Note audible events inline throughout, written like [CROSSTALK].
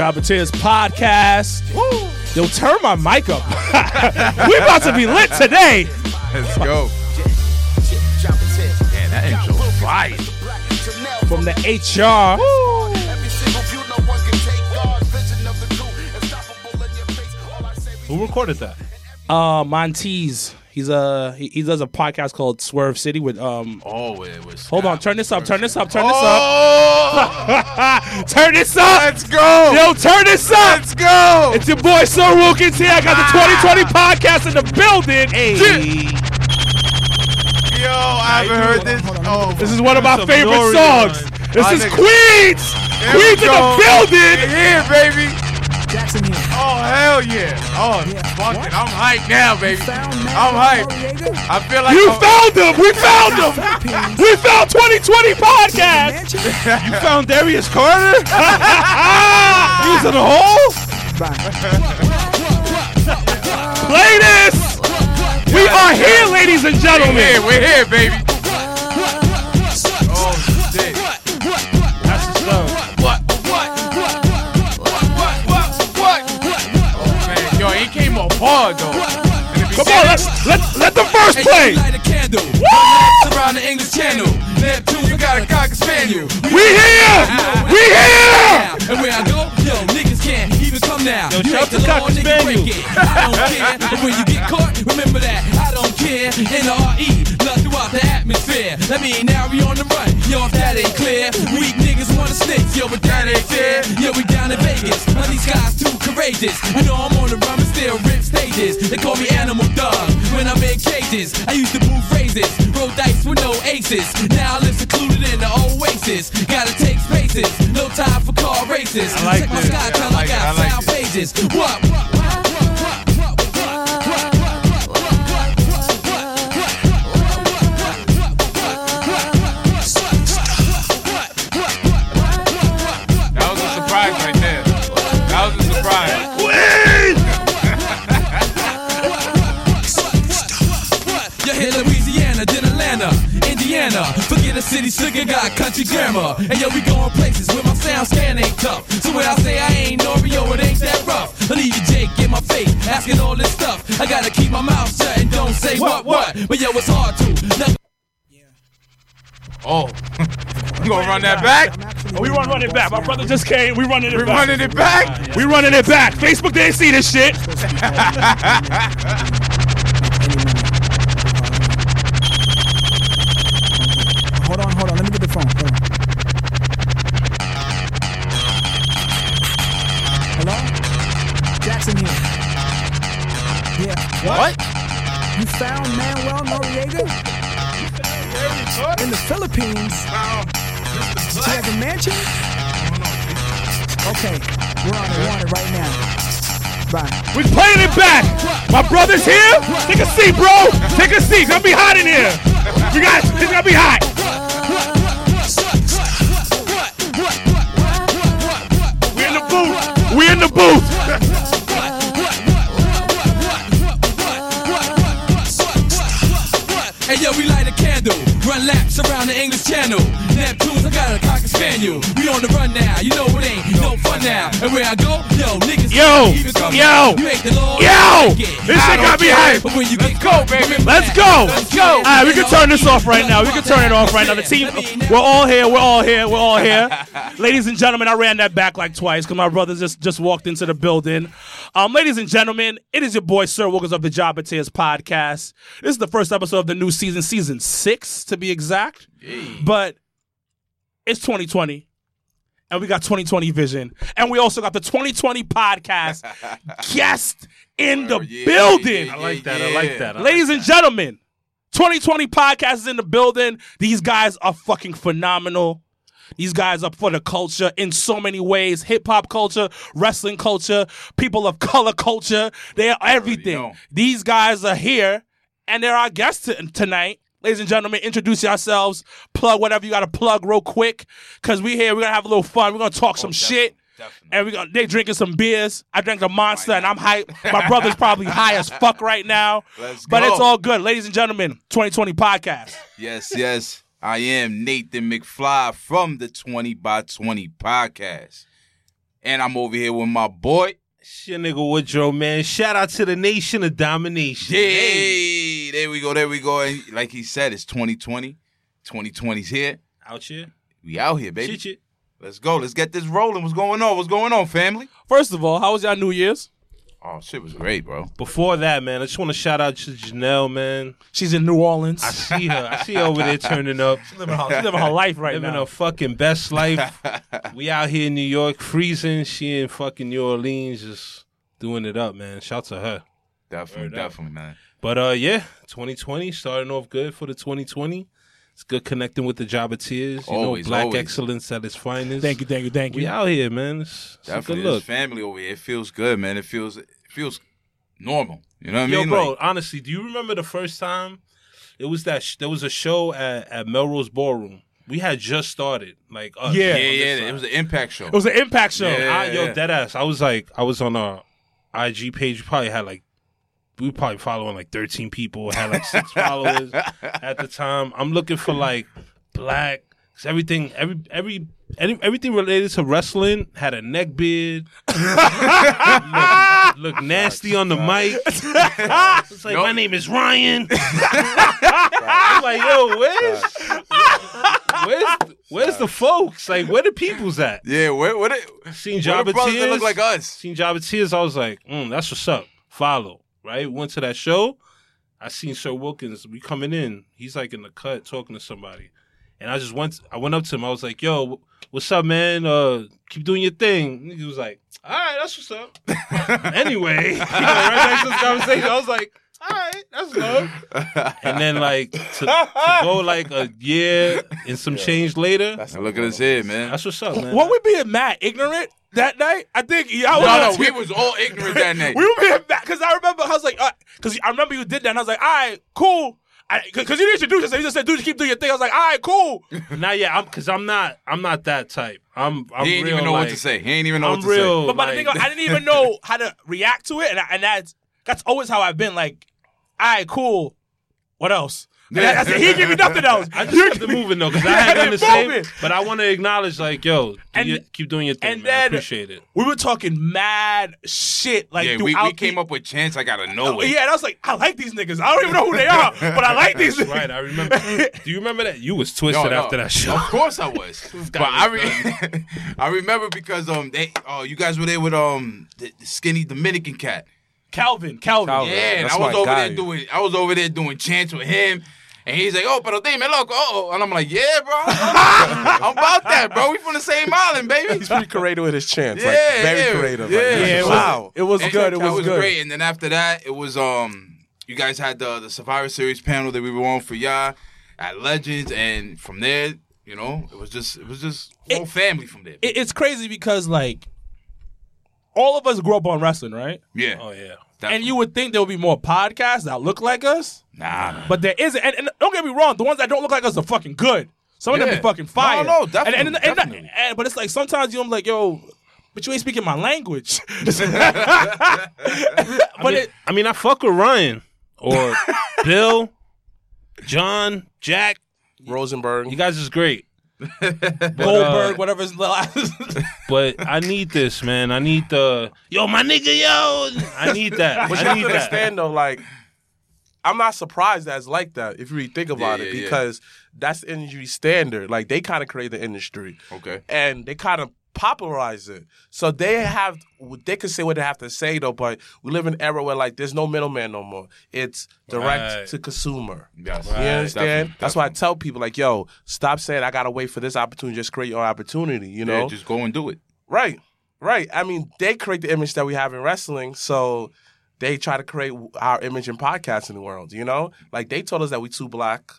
Tears podcast. Yo, turn my mic up. [LAUGHS] we about to be lit today. Let's go. Man, that intro fire. From the HR. Who recorded that? Uh, Monteez. He's a he, he does a podcast called Swerve City with um. Oh, it was. Hold on, turn this up, turn this up, turn this Oh, up, [LAUGHS] turn this up. let's go. Yo, turn this up. Let's go. It's your boy Sir Wilkins here. I got the 2020 podcast in the building. Hey, Yo, I haven't heard this. Oh, this is one of my favorite songs. This is. Queens. Queens in the building. Here, baby. Jackson here. Oh, hell yeah. Oh, Yeah. fuck What? it. I'm hyped now, baby. I'm hyped. Noriega? I feel like You I'm- found him. We found him. Philippines. We found 2020 podcast. You found Darius Carter? [LAUGHS] he was in the hole? Bye. Play this! We are here, ladies and gentlemen. We're gentlemen. here, we're here, baby. Hard, though. Come on, let's let let the first play. light a candle. Around the English Channel. Neptune, you got a cocker spaniel. We here! We here! And where I go, yo, niggas can't even come now. you shout ain't the to law, Cocker Spaniel. I don't care. And when you get caught, remember that. I don't care. N-R-E, love throughout the atmosphere. That mean now we on the run. Yo, if that ain't clear, weak niggas wanna snitch. Yo, but that ain't fair. Yo, we down in Vegas. But these guys too courageous. You know I'm on the run, but still rip stages. They call me Animal Dog when I'm in cages. I used to move phrases, roll dice with no aces. Now I live secluded in the oasis. Gotta take spaces, no time for car races. I like Check my this. sky, I tell I like it. got I like sound it. pages. What? What? What? What? Indiana. Forget a city slicker, got country grammar. And yo, we going places where my sound scan ain't tough. So when I say I ain't Oreo, it ain't that rough. I leave you Jake in my face, asking all this stuff. I gotta keep my mouth shut and don't say what, what. But yo, it's hard to. Never Oh. [LAUGHS] I'm gonna run that back. Oh, we run running back. My brother just came. We running it We're back. running it back. We running it back. Facebook didn't see this shit. [LAUGHS] the phone. Hold on. Hello? Jackson here. Yeah. What? You found Manuel Noriega in the Philippines. He has a mansion? Okay. We're on on it right now. Bye. We playing it back. My brother's here. Take a seat, bro. Take a seat. It's gonna be hot in here. We got. It's gonna be hot. In the booth. Hey yo, we light a candle, run laps around the English Channel. Neptunes, I got a cocker spaniel. We on the run now, you know it ain't no fun now. And where I go, yo, niggas Yo, yo, you ain't the law, yo. This shit got me hyped. But when you Let's get go, baby. Let's go. Let's go. All right, we can turn this off right now. We can turn it off right now. The team, we're all here. We're all here. We're all [LAUGHS] here. ladies and gentlemen, I ran that back like twice because my brother just just walked into the building. Um, ladies and gentlemen, it is your boy Sir Wilkins of the Jobber Tears podcast. This is the first episode of the new season, season six to be exact. But it's 2020. And we got 2020 vision. And we also got the 2020 podcast [LAUGHS] guest in the Oh, yeah, building. yeah, I like that. yeah, I like that. I Ladies and gentlemen, 2020 podcast is in the building. These guys are fucking phenomenal. These guys are for the culture in so many ways hip hop culture, wrestling culture, people of color culture. They are everything. These guys are here and they're our guests t- tonight. Ladies and gentlemen, introduce yourselves. Plug whatever you got to plug real quick because we here. We're going to have a little fun. We're going to talk oh, some shit. definitely. And we got they drinking some beers. I drank a monster and I'm hype. My brother's probably [LAUGHS] high as fuck right now. Let's But go. it's all good. Ladies and gentlemen, 2020 podcast. Yes, yes. I am Nathan McFly from the 20 by 20 podcast. And I'm over here with my boy. It's your nigga Woodrow, man. Shout out to the nation of domination. Hey, there we go, there we go. And like he said, it's 2020. 2020's here. Out here. We out here, baby. Shit, shit. Let's go. Let's get this rolling. What's going on? What's going on, family? First of all, how was y'all New Year's? Oh, shit was great, bro. Before that, man, I just want to shout out to Janelle, man. She's in New Orleans. I see her. I see her over there turning up. She's living her, she's living her life right living now. Living her fucking best life. [LAUGHS] we out here in New York freezing. She in fucking New Orleans just doing it up, man. Shout to her. Definitely, Word up. definitely, man. But uh yeah, 2020 starting off good for the 2020. It's good connecting with the Jobbeteers. You Always, know, black always. excellence at its finest. Thank you, thank you, thank you. We out here, man. It's, it's a good Definitely. look. This family over here. It feels good, man. It feels it feels normal. You know what I Yo, mean? bro, Like, honestly, do you remember the first time it was that sh- there was a show at, at Melrose Ballroom? We had just started, like us, Yeah. yeah, yeah. side. It was an impact show. It was an impact show. Yeah. I, yo, dead ass. I was like, I was on a IG page. We probably had like, we were probably following like 13 people. Had like six [LAUGHS] followers at the time. I'm looking for like black. Everything, every every. Any, everything related to wrestling had a neck beard, [LAUGHS] look, look nasty on the mic. [LAUGHS] It's like my name is Ryan. I'm like, yo, where's where's where's the folks? Like, where the people's at? yeah, what what it Seen Jabba the brothers that Tears. look like us? Seen Jobber Tears. I was like, mm, that's what's up. Follow, right? Went to that show. I seen Sir Wilkins. We coming in. He's like in the cut talking to somebody, and I just went. I went up to him. I was like, "Yo, what's up, man? Uh, keep doing your thing." He was like, "All right, that's what's up." [LAUGHS] anyway, [LAUGHS] right next to this conversation, I was like, "All right, that's good." [LAUGHS] And then like to, to [LAUGHS] go like a year and some change later. That's, Now look at us here, man. That's what's up, man. What we being mad ignorant that night? I think y'all No, was no, we was all ignorant that night. [LAUGHS] we were being mad because I remember I was like, uh, because I remember you did that, and I was like, all right, cool. Because you didn't introduce yourself, you just said, "Dude, just keep doing your thing." I was like, "All right, cool." Not yet. I'm because I'm not. I'm not that type. I'm. I'm he ain't real, even know like, what to say. He ain't even know I'm what to real. But, but the thing, I didn't even know how to react to it, and, I, and that's that's always how I've been. Like, all right, cool. What else? [LAUGHS] And I, I said, he didn't give me nothing else. I just kept it moving though, because [LAUGHS] I had done the Kept it same. But I want to acknowledge, like, yo, do And- you, keep doing your thing, and man. I appreciate it. we were talking mad shit. Like. Yeah, we, throughout we came the- up with chance. I gotta Oh, know it. yeah, and I was like, I like these niggas. I don't even know who they are, [LAUGHS] but I like these. niggas. Right, I remember. do you remember that? You was twisted No, no. after that show. Of course I was. but I re- I remember because um they oh you guys were there with um the, the skinny Dominican cat. Calvin, Calvin. Calvin. Yeah, and that's I was my over guy. there doing I was over there doing chants with him. And he's like, oh, pero dime loco, oh, and I'm like, yeah, bro, I'm about that, bro. We from the same island, baby. He's pretty creative with his chants. Yeah, like very yeah, creative. yeah. Like, Yeah, it was, wow. it was And good. It that was, good. great. And then after that, it was um, you guys had the the Survivor Series panel that we were on for y'all at Legends, and from there, you know, it was just it was just whole family from there. It, it's crazy because like all of us grew up on wrestling, right? yeah, Oh yeah. And you would think there would be more podcasts that look like us, nah, nah. but there isn't. And, and don't get me wrong, the ones that don't look like us are fucking good. Some of them Yeah. be fucking fire. No, no, definitely, And, and, and- definitely. and- but it's like sometimes you I'm like, yo, but you ain't speaking my language. [LAUGHS] [LAUGHS] but I mean, it, I mean, I fuck with Ryan or [LAUGHS] Bill, John, Jack. Rosenberg. You guys is great. [LAUGHS] Goldberg, uh, whatever his last. [LAUGHS] But I need this, man. I need the yo, my nigga, yo. I need that. But you I have need to that. understand though, like I'm not surprised that it's like that if you really think about Yeah, it, yeah, yeah. because that's the industry standard. Like they kind of create the industry, okay. and they kind of popularize it. So they have, they can say what they have to say though. But we live in an era where like there's no middleman no more. It's direct Right. to consumer. Yes. You understand? Definitely, That's why I tell people like, yo, stop saying I gotta wait for this opportunity. Just create your opportunity. You know? Yeah, just go and do it. Right, right. I mean, they create the image that we have in wrestling, so they try to create our image in podcasting the world. You know, like they told us that we too black,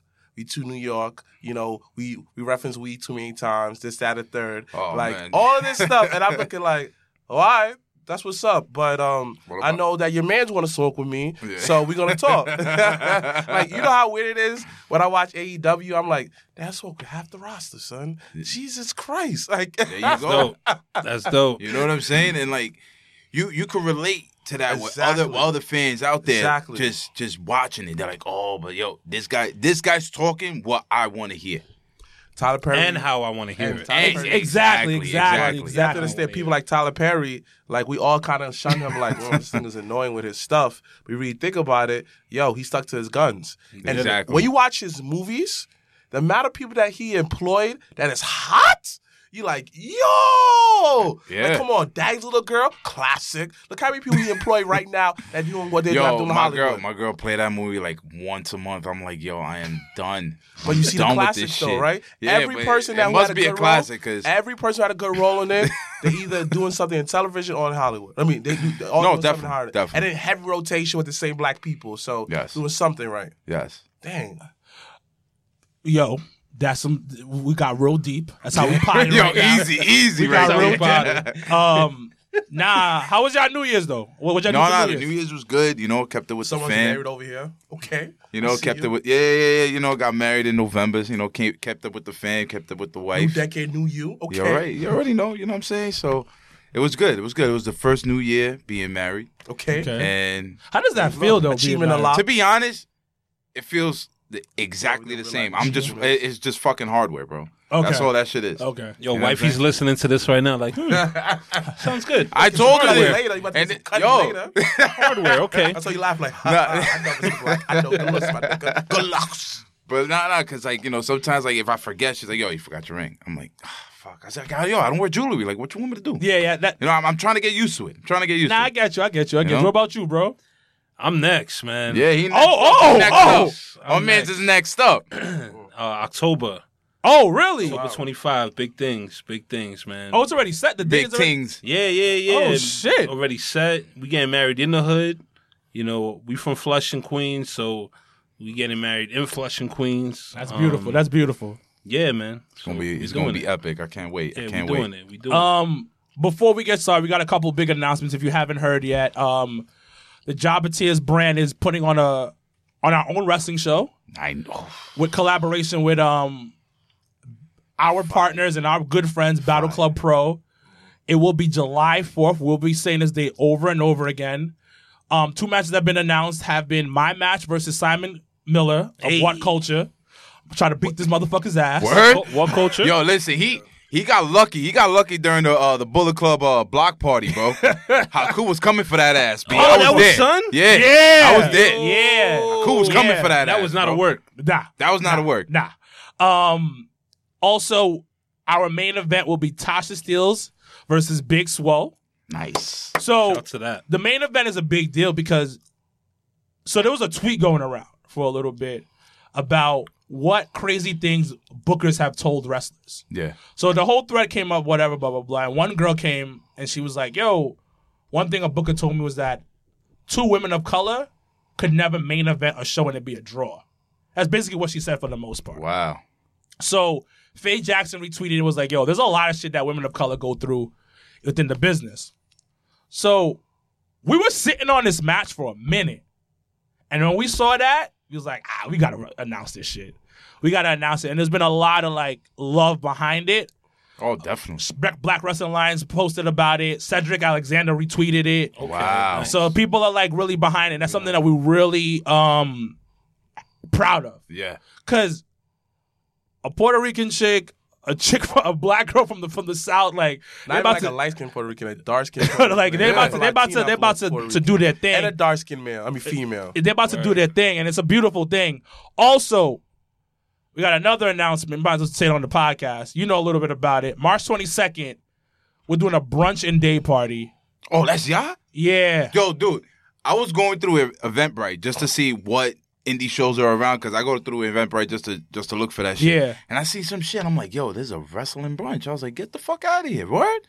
we too New York. You know, we we reference we too many times. This, that, a third. Oh, like man. all of this stuff, and I'm [LAUGHS] looking like, all right. That's what's up, but um, What I know that your man's want to smoke with me, Yeah. so we're gonna talk. [LAUGHS] [LAUGHS] like you know how weird it is when I watch AEW. I'm like, that's what half the roster, son. Jesus Christ! Like, There you go. That's dope. You know what I'm saying? And like, you you can relate to that with Exactly. other with other fans out there. Exactly. Just just watching it. They're like, oh, but yo, this guy this guy's talking what I want to hear. Tyler Perry and how I want to hear it. Tyler Ex- exactly, exactly, Exactly, You have to exactly. understand people like Tyler Perry, like we all kind of shun him, like, [LAUGHS] oh, this thing is annoying with his stuff. But really think about it, yo, he stuck to his guns. And Exactly. when you watch his movies, the amount of people that he employed that is hot, you like, yo, Yeah. like, come on, Dag's little girl, classic. Look how many people he employ right now that doing what they're Yo, doing in my Hollywood. girl, my girl play that movie like once a month. I'm like, yo, I am done. [LAUGHS] But you see the done with classics this though, shit. right? Yeah, every person that must had a be a good classic role, because every person had a good role in it, [LAUGHS] they're either doing something in television or in Hollywood. I mean, they do all No, something definitely, in Hollywood. definitely. And then heavy rotation with the same black people, so Yes. doing something right. yes, Dang, Yo, that's some. We got real deep. That's how we [LAUGHS] potted yo, right now. easy, easy, We right got real there. deep. [LAUGHS] Um, nah. How was y'all New Year's though? What was y'all No, do no, for the New New Year's? Year's was good. You know, kept it with someone's the fam. married over here. Okay, You know, see kept you. it with yeah, yeah, yeah. You know, got married in November. You know, came, kept it with the fam, kept it with the wife. new wife. decade, new you. Okay, You already, you already know. You know what I'm saying? So it was good. It was good. It was the first New Year being married, okay. Okay. and How does that feel though? being Achievement married? unlocked. to be honest, it feels the, exactly the same. I'm just, it's just fucking hardware, bro. Okay. That's all that shit is. Okay. Yo, You know what I'm wifey's saying? listening to this right now, like, hmm, [LAUGHS] sounds good. I told her that. later. You about to And get it- cut yo. it later. [LAUGHS] Hardware, okay. That's why you laugh like, [LAUGHS] ha, ha, I know this is black. I know. Good looks, my nigga. Good. But nah, nah, cause like you know, sometimes like if I forget, she's like, "Yo, you forgot your ring." I'm like, ah, "Fuck." I said, "Yo, I don't wear jewelry. Like, what you want me to do?" Yeah, yeah. That. You know, I'm, I'm trying to get used to it. I'm trying to get used Nah, to I it. get you. I get you. I get You you. know? What about you, bro? I'm next, man. Yeah, he. Next Oh, up. oh, next oh. Up. My man's is next up. [CLEARS THROAT] Uh, October, Oh, really? October 25. Big things, big things, man. Oh, it's already set. The Big date's already- things. Yeah, yeah, yeah. Oh, shit. Already set. We getting married in the hood. You know, we from Flushing, Queens, so we getting married in Flushing, Queens. That's beautiful. Um, That's beautiful. yeah, man. It's gonna be. we It's gonna be it. epic. I can't wait. Yeah, I can't we doing wait. it. We doing it. Um, before we get started, we got a couple big announcements. If you haven't heard yet, um, the Jobbeteers brand is putting on a on our own wrestling show I know. with collaboration with um our partners and our good friends, Battle Club Pro. It will be July fourth. We'll be saying this day over and over again. Um, two matches that have been announced have been my match versus Simon Miller of Hey. WhatCulture. I'm trying to beat this motherfucker's ass. Word. What- what culture? Yo, listen. He. He got lucky. He got lucky during the uh, the Bullet Club uh, block party, bro. [LAUGHS] Haku was coming for that ass. B. Oh, I was that was there. son? Yeah, Yeah. I was there. Yeah. Haku was coming Yeah. for that. that ass, was not bro. a work. Nah. That was not Nah, a work. Nah. Um. Also, our main event will be Tasha Steeles versus Big Swole. Nice. So Shout to that. the main event is a big deal because so there was a tweet going around for a little bit about what crazy things bookers have told wrestlers. Yeah. So the whole thread came up, whatever, blah blah blah. And one girl came and she was like, "Yo, one thing a booker told me was that two women of color could never main event a show and it be a draw." That's basically what she said for the most part. Wow. So Faye Jackson retweeted and was like, yo, there's a lot of shit that women of color go through within the business. So we were sitting on this match for a minute. And when we saw that, we was like, ah, we gotta re- announce this shit. We gotta announce it. And there's been a lot of like love behind it. Oh, definitely. Black- Black Wrestling Alliance posted about it. Cedric Alexander retweeted it. Wow. So people are like really behind it. That's something that we really um proud of. Yeah. Cause a Puerto Rican chick, a chick, from, a black girl from the from the south, like Not they even about like to, a light skinned Puerto Rican, a dark skinned [LAUGHS] like they Rican. about to, they about to, Latina they about to, Puerto to do their thing. And a dark skinned male. I mean, female. They're about to do their thing, and it's a beautiful thing. Also, we got another announcement. Might as well say it on the podcast. You know a little bit about it. March twenty second, we're doing a brunch and day party. Oh, that's y'all? Yeah, Yo, dude, I was going through Eventbrite just to see what indie shows are around because I go through Eventbrite just to just to look for that shit. Yeah. And I see some shit. I'm like, yo, there's a wrestling brunch. I was like, get the fuck out of here, word.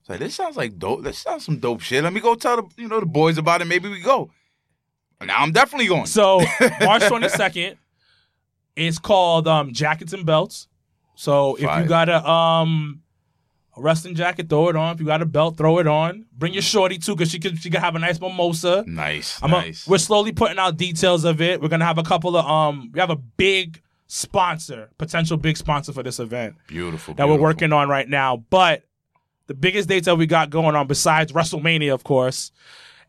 Was like, this sounds like dope. This sounds some dope shit. Let me go tell the you know the boys about it. Maybe we go. Now I'm definitely going. So [LAUGHS] March twenty second, it's called um, Jackets and Belts. So if Fire. you got a um a wrestling jacket, throw it on. If you got a belt, throw it on. Bring your shorty too, cause she can she can have a nice mimosa. nice, I'm a- nice. we're slowly putting out details of it. We're gonna have a couple of um we have a big sponsor, potential big sponsor for this event beautiful. that we're working on right now. But the biggest dates that we got going on besides WrestleMania, of course,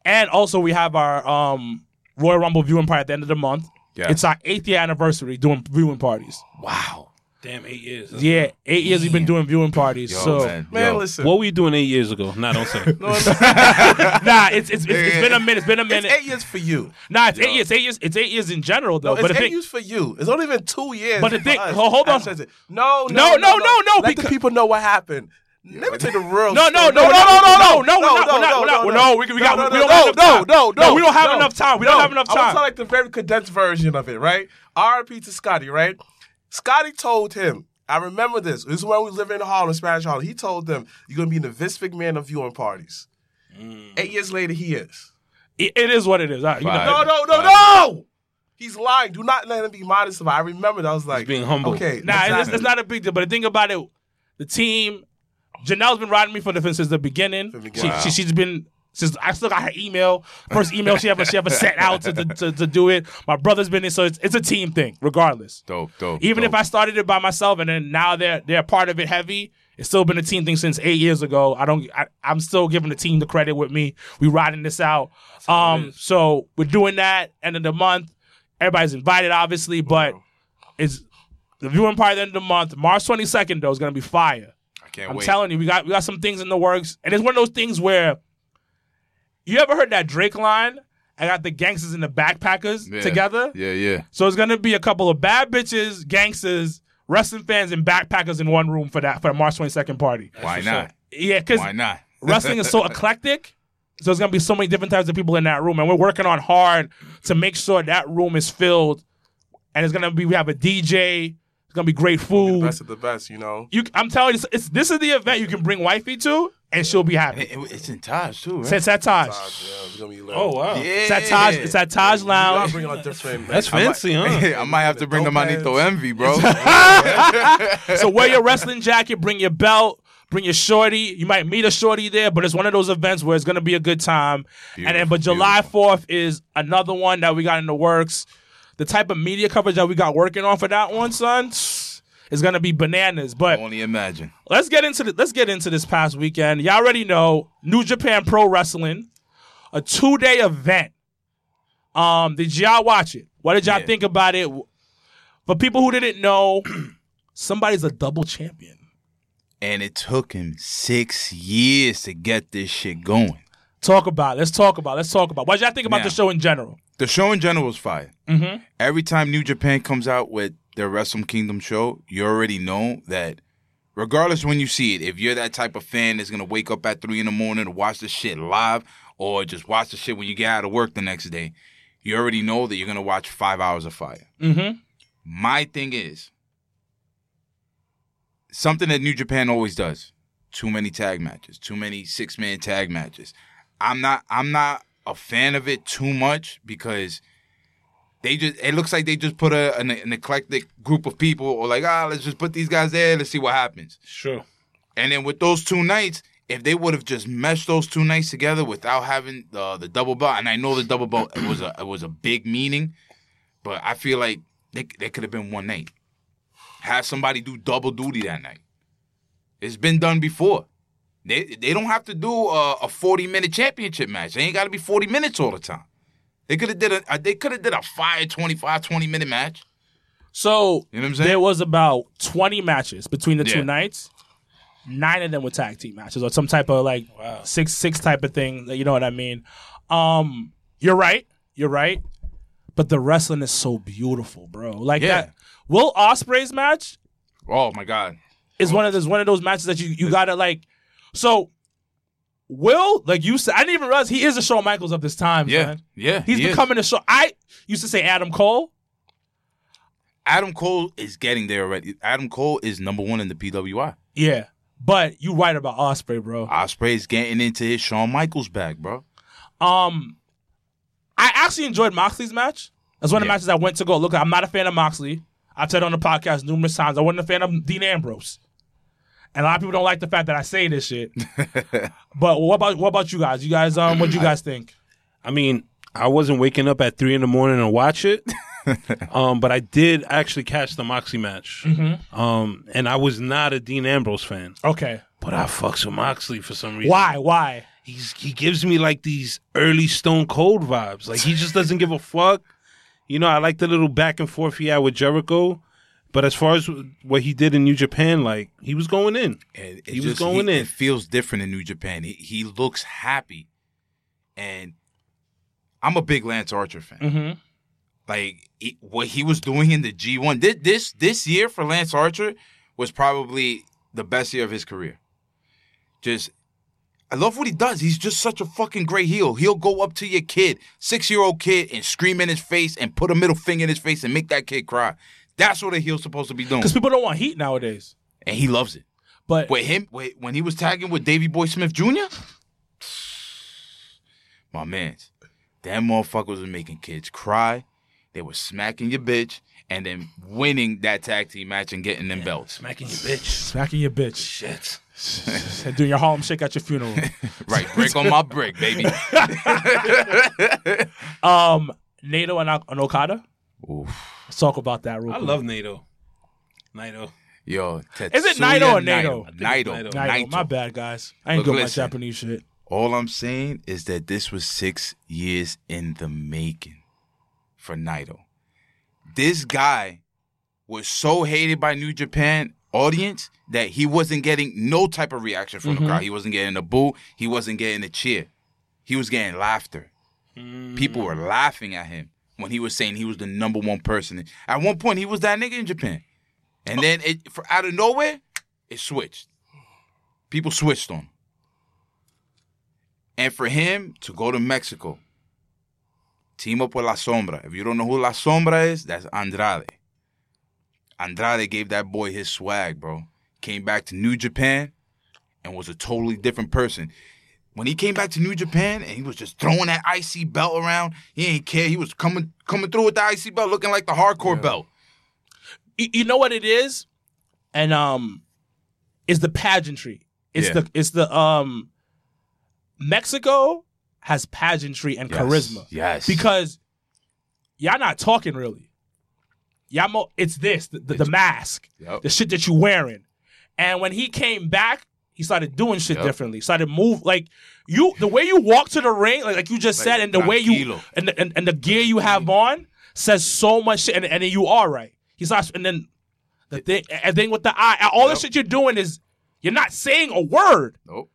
and also we have our um Royal Rumble viewing party at the end of the month. Yeah. It's our eighth year anniversary doing viewing parties. Wow. Damn, eight years. That's- Yeah, eight years we've been doing viewing parties. Yo, so man, Man, listen. What were you doing eight years ago? Nah, don't say. [LAUGHS] [LAUGHS] nah, it's it's, it's, it's been a minute. It's been a It's minute. eight years for you. Nah, it's eight years. Eight years. It's eight years in general though. No, but it's eight thing, years for you. It's only been two years. But the for thing- us. hold on. That says it. No, No, no, no, no, no, Let because- the people know what happened. Let me tell you the real. No, no, story. no, no, no, no, no, no, we're not, no, we're not, we're not, no, no, we, we got, no, we no, don't no, have enough no, time. no, no, we don't have enough time. We don't have enough time. I want to like the very condensed version of it, right? R.I.P. to Scotty, right? Scotty told him. I remember this. This is when we was living in Harlem, Spanish Harlem. He told them, "You're gonna be in the Vince McMahon of viewing parties." Mm. Eight years later, he is. It- it is what it is. All right, you know, Fine. No, no, no, no. He's lying. Do not let him be modest about. it. I remember that. I was like, being humble. Okay, Nah, it's, it's not a big deal. But the thing about it, the team, Janelle's been riding me for the since the beginning. She, she, she's been since I still got her email, first email she ever she ever sent out to, to, to, do it. My brother's been in, so it's, it's a team thing, regardless. Dope, dope. Even dope. if I started it by myself and then now they're they're part of it heavy, it's still been a team thing since eight years ago. I don't. I, I'm still giving the team the credit with me. We riding this out. Um, so we're doing that end of the month. Everybody's invited, obviously, but it's the viewing party at the end of the month. March 22nd though is gonna be fire. I can't I'm wait. telling you, we got we got some things in the works, and it's one of those things where you ever heard that Drake line? I got the gangsters and the backpackers Yeah. together. Yeah, yeah. So it's gonna be a couple of bad bitches, gangsters, wrestling fans, and backpackers in one room for that for the March 22nd party. Why not? Yeah, because [LAUGHS] Why not? wrestling is so eclectic. So there's gonna be so many different types of people in that room, and we're working on hard to make sure that room is filled. And it's gonna be we have a DJ. It's gonna be great the food. best of the best. You know. You, I'm telling you, it's, it's this is the event you can bring wifey to, and she'll be happy. It- it- it's in Taj too, right? It's at Taj. Yeah, it's gonna be lit. Oh wow, yeah. It's at Taj. It's at Taj You gotta Lounge. bring on different. that's fancy, huh? [LAUGHS] I might have to bring the Manito. Envy, bro. [LAUGHS] So wear your wrestling jacket, bring your belt, bring your shorty. You might meet a shorty there, but it's one of those events where it's gonna be a good time. and then, but July fourth is another one that we got in the works. The type of media coverage that we got working on for that one, son, is gonna be bananas. But Only imagine. let's get into the, let's get into this past weekend. Y'all already know New Japan Pro Wrestling, a two day event. Um, did y'all watch it? What did y'all Yeah. think about it? For people who didn't know, [CLEARS THROAT] somebody's a double champion. And it took him six years to get this shit going. Talk about. it. Let's talk about. it. Let's talk about. What did y'all think about Now. the show in general? The show in general was fire. Mm-hmm. Every time New Japan comes out with their Wrestle Kingdom show, you already know that regardless when you see it, if you're that type of fan that's gonna wake up at three in the morning to watch the shit live or just watch the shit when you get out of work the next day, you already know that you're gonna watch five hours of fire. Mm-hmm. My thing is something that New Japan always does. Too many tag matches, too many six man tag matches. I'm not I'm not a fan of it too much because they just it looks like they just put a an, an eclectic group of people or like ah let's just put these guys there let's see what happens. Sure. And then with those two nights, if they would have just meshed those two nights together without having the the double belt, and I know the double belt was a it was a big meaning, but I feel like they they could have been one night. Have somebody do double duty that night. It's been done before. They they don't have to do a, a forty minute championship match. They ain't got to be forty minutes all the time. They could have did a they could have did a fire 25, 20 minute match. So You know what I'm saying? there was about twenty matches between the Yeah. two nights. Nine of them were tag team matches or some type of like six six type of thing. You know what I mean? Um, you're right. You're right. But the wrestling is so beautiful, bro. Like Yeah. that. Will Ospreay's match Oh my god. is one of those one of those matches that you you gotta like. So Will, like you said, I didn't even realize he is a Shawn Michaels of this time. Yeah, man. yeah. he's he is. becoming a show. I used to say Adam Cole. Adam Cole is getting there already. Adam Cole is number one in the PWI. Yeah, but you right about Ospreay, bro. Ospreay's getting into his Shawn Michaels bag, bro. Um, I actually enjoyed Moxley's match. That's one of the Yeah. matches I went to go look. I'm not a fan of Moxley. I've said on the podcast numerous times. I wasn't a fan of Dean Ambrose, and a lot of people don't like the fact that I say this shit. but what about what about you guys? You guys, um, what do you guys think? I mean, I wasn't waking up at three in the morning to watch it. [LAUGHS] um, but I did actually catch the Moxie match. Um, and I was not a Dean Ambrose fan, Okay, but I fucks with Moxley for some reason. why? Why? He's he gives me like these early Stone Cold vibes. Like he just doesn't give a fuck. You know, I like the little back and forth he had with Jericho. But as far as what he did in New Japan, like he was going in. And it He was going he- in. It feels different in New Japan. He, he looks happy, and I'm a big Lance Archer fan. Mhm. Like he- what he was doing in the G1 this, this this year for Lance Archer was probably the best year of his career. Just I love what he does. He's just such a fucking great heel. He'll go up to your kid, six year old kid, and scream in his face and put a middle finger in his face and make that kid cry. That's what a heel's supposed to be doing, Because people don't want heat nowadays. and he loves it. But With him, wait, when he was tagging with Davy Boy Smith Jr., my man, them motherfuckers was making kids cry. They were smacking your bitch and then winning that tag team match and getting them belts. Smacking your bitch. smacking your bitch Shit. and [LAUGHS] doing your Harlem shake at your funeral. [LAUGHS] Right, break on my brick, baby. [LAUGHS] um, Nato and, and Okada. Oof. Let's talk about that real I quick. love Nato. Nato. Yo, Is it Tetsuya Naito or Naito? Naito. I Naito. Naito. Naito. My bad, guys. I ain't Look, good at listen. Japanese shit. All I'm saying is that this was six years in the making for Naito. This guy was so hated by New Japan audience that he wasn't getting no type of reaction from the mm-hmm. crowd. He wasn't getting a boo. He wasn't getting a cheer. He was getting laughter. Hmm. People were laughing at him when he was saying he was the number one person. At one point, he was that nigga in Japan, and then it for out of nowhere, it switched. People switched on. him. And for him to go to Mexico, team up with La Sombra. If you don't know who La Sombra is, that's Andrade. Andrade gave that boy his swag, bro. Came back to New Japan and was a totally different person. When he came back to New Japan and he was just throwing that IC belt around, he ain't care. He was coming coming through with the IC belt looking like the hardcore belt. You, you know what it is, and um, is the pageantry. It's Yeah. the it's the um, Mexico has pageantry and Yes. charisma. Yes. because y'all not talking really. Y'all, mo- it's this the, the, the mask, Yep. the shit that you wearing, and when he came back, he started doing shit Yep. differently. Started move like you, the way you walk to the ring, like, like you just Like, said, and the way you and the, and, and the gear you have on says so much shit, and, and then you are right. He starts, and then the thing, and then with the eye, all the shit you're doing is you're not saying a word, Nope.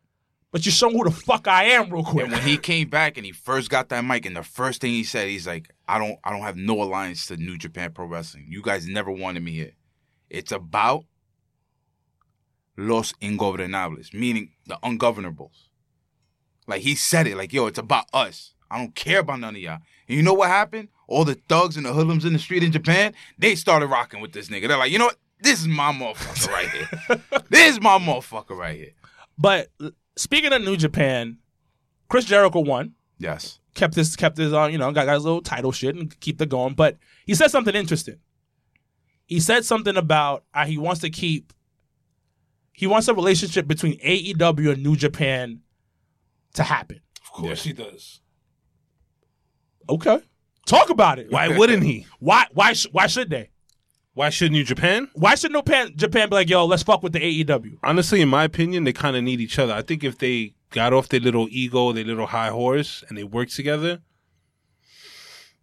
but you're showing who the fuck I am real quick. And when he came back and he first got that mic, and the first thing he said, he's like, "I don't, I don't have no alliance to New Japan Pro Wrestling. You guys never wanted me here. It's about los ingobernables, meaning the ungovernables. Like he said it, like, yo, it's about us. I don't care about none of y'all. And you know what happened? All the thugs and the hoodlums in the street in Japan, they started rocking with this nigga. They're like, you know what? This is my motherfucker right here. [LAUGHS] this is my motherfucker right here. but speaking of New Japan, Chris Jericho won. Yes. kept this kept his on you know got, got his little title shit and keep it going but he said something interesting he said something about how he wants to keep he wants a relationship between AEW and New Japan to happen Of course he does. okay talk about it Why wouldn't he? why why sh- why should they Why shouldn't you Japan? why should New Japan Japan be like yo let's fuck with the AEW Honestly, in my opinion, they kind of need each other. I think if they got off their little ego, their little high horse, and they work together,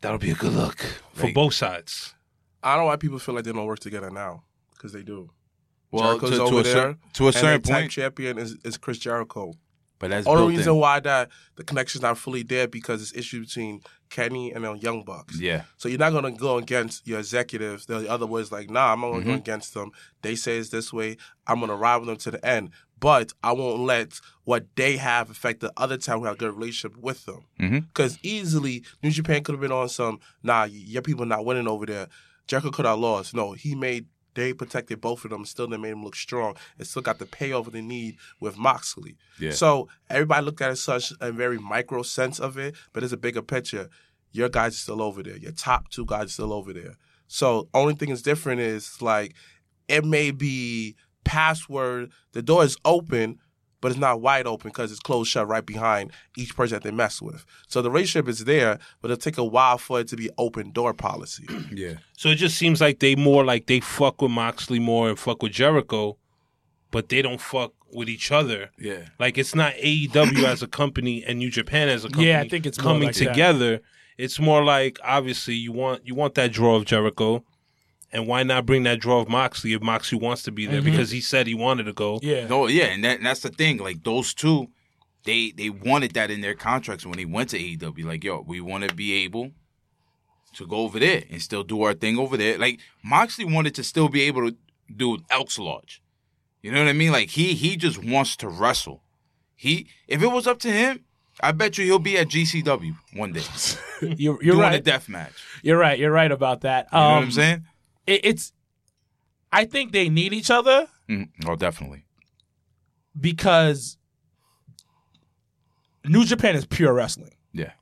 that'll be a good look for Like- both sides. I don't know why people feel like they don't work together now because they do. Well, Jericho's to, to over a there, cer- to a certain point, champion is, is Chris Jericho. but that's Only reason in. why that the connection's not fully there because it's issue between Kenny and the Young Bucks. Yeah, So you're not gonna go against your executives. The other was like, nah, I'm not gonna Mm-hmm. go against them. They say it's this way. I'm gonna ride with them to the end. But I won't let what they have affect the other town who have a good relationship with them. Because easily New Japan could have been on some, nah, your people not winning over there. Jericho could have lost. No, he made they protected both of them. Still, they made them look strong. And still got the payoff they need with Moxley. Yeah. So everybody looked at it such a very micro sense of it, but it's a bigger picture. Your guys are still over there. Your top two guys are still over there. So only thing is different is like it may be password. The door is open, but it's not wide open because it's closed shut right behind each person that they mess with. So the relationship is there, but it'll take a while for it to be open door policy. [CLEARS THROAT] yeah. So it just seems like they more like they fuck with Moxley more and fuck with Jericho, but they don't fuck with each other. Yeah. Like it's not AEW as a company and New Japan as a company. Yeah, I think it's coming like that. together. It's more like obviously you want you want that draw of Jericho, And why not bring that draw of Moxley if Moxley wants to be there because he said he wanted to go. Yeah. No, yeah, and, that, and that's the thing. Like those two, they they wanted that in their contracts when they went to AEW. Like, yo, we want to be able to go over there and still do our thing over there. Like Moxley wanted to still be able to do Elks Lodge. You know what I mean? Like he he just wants to wrestle. He if it was up to him, I bet you he'll be at GCW one day [LAUGHS] You're, you're doing right. a death match. You're right. You're right about that. You know what Um, I'm saying? It, it's. I think they need each other Mm, oh, definitely. because New Japan is pure wrestling. Yeah.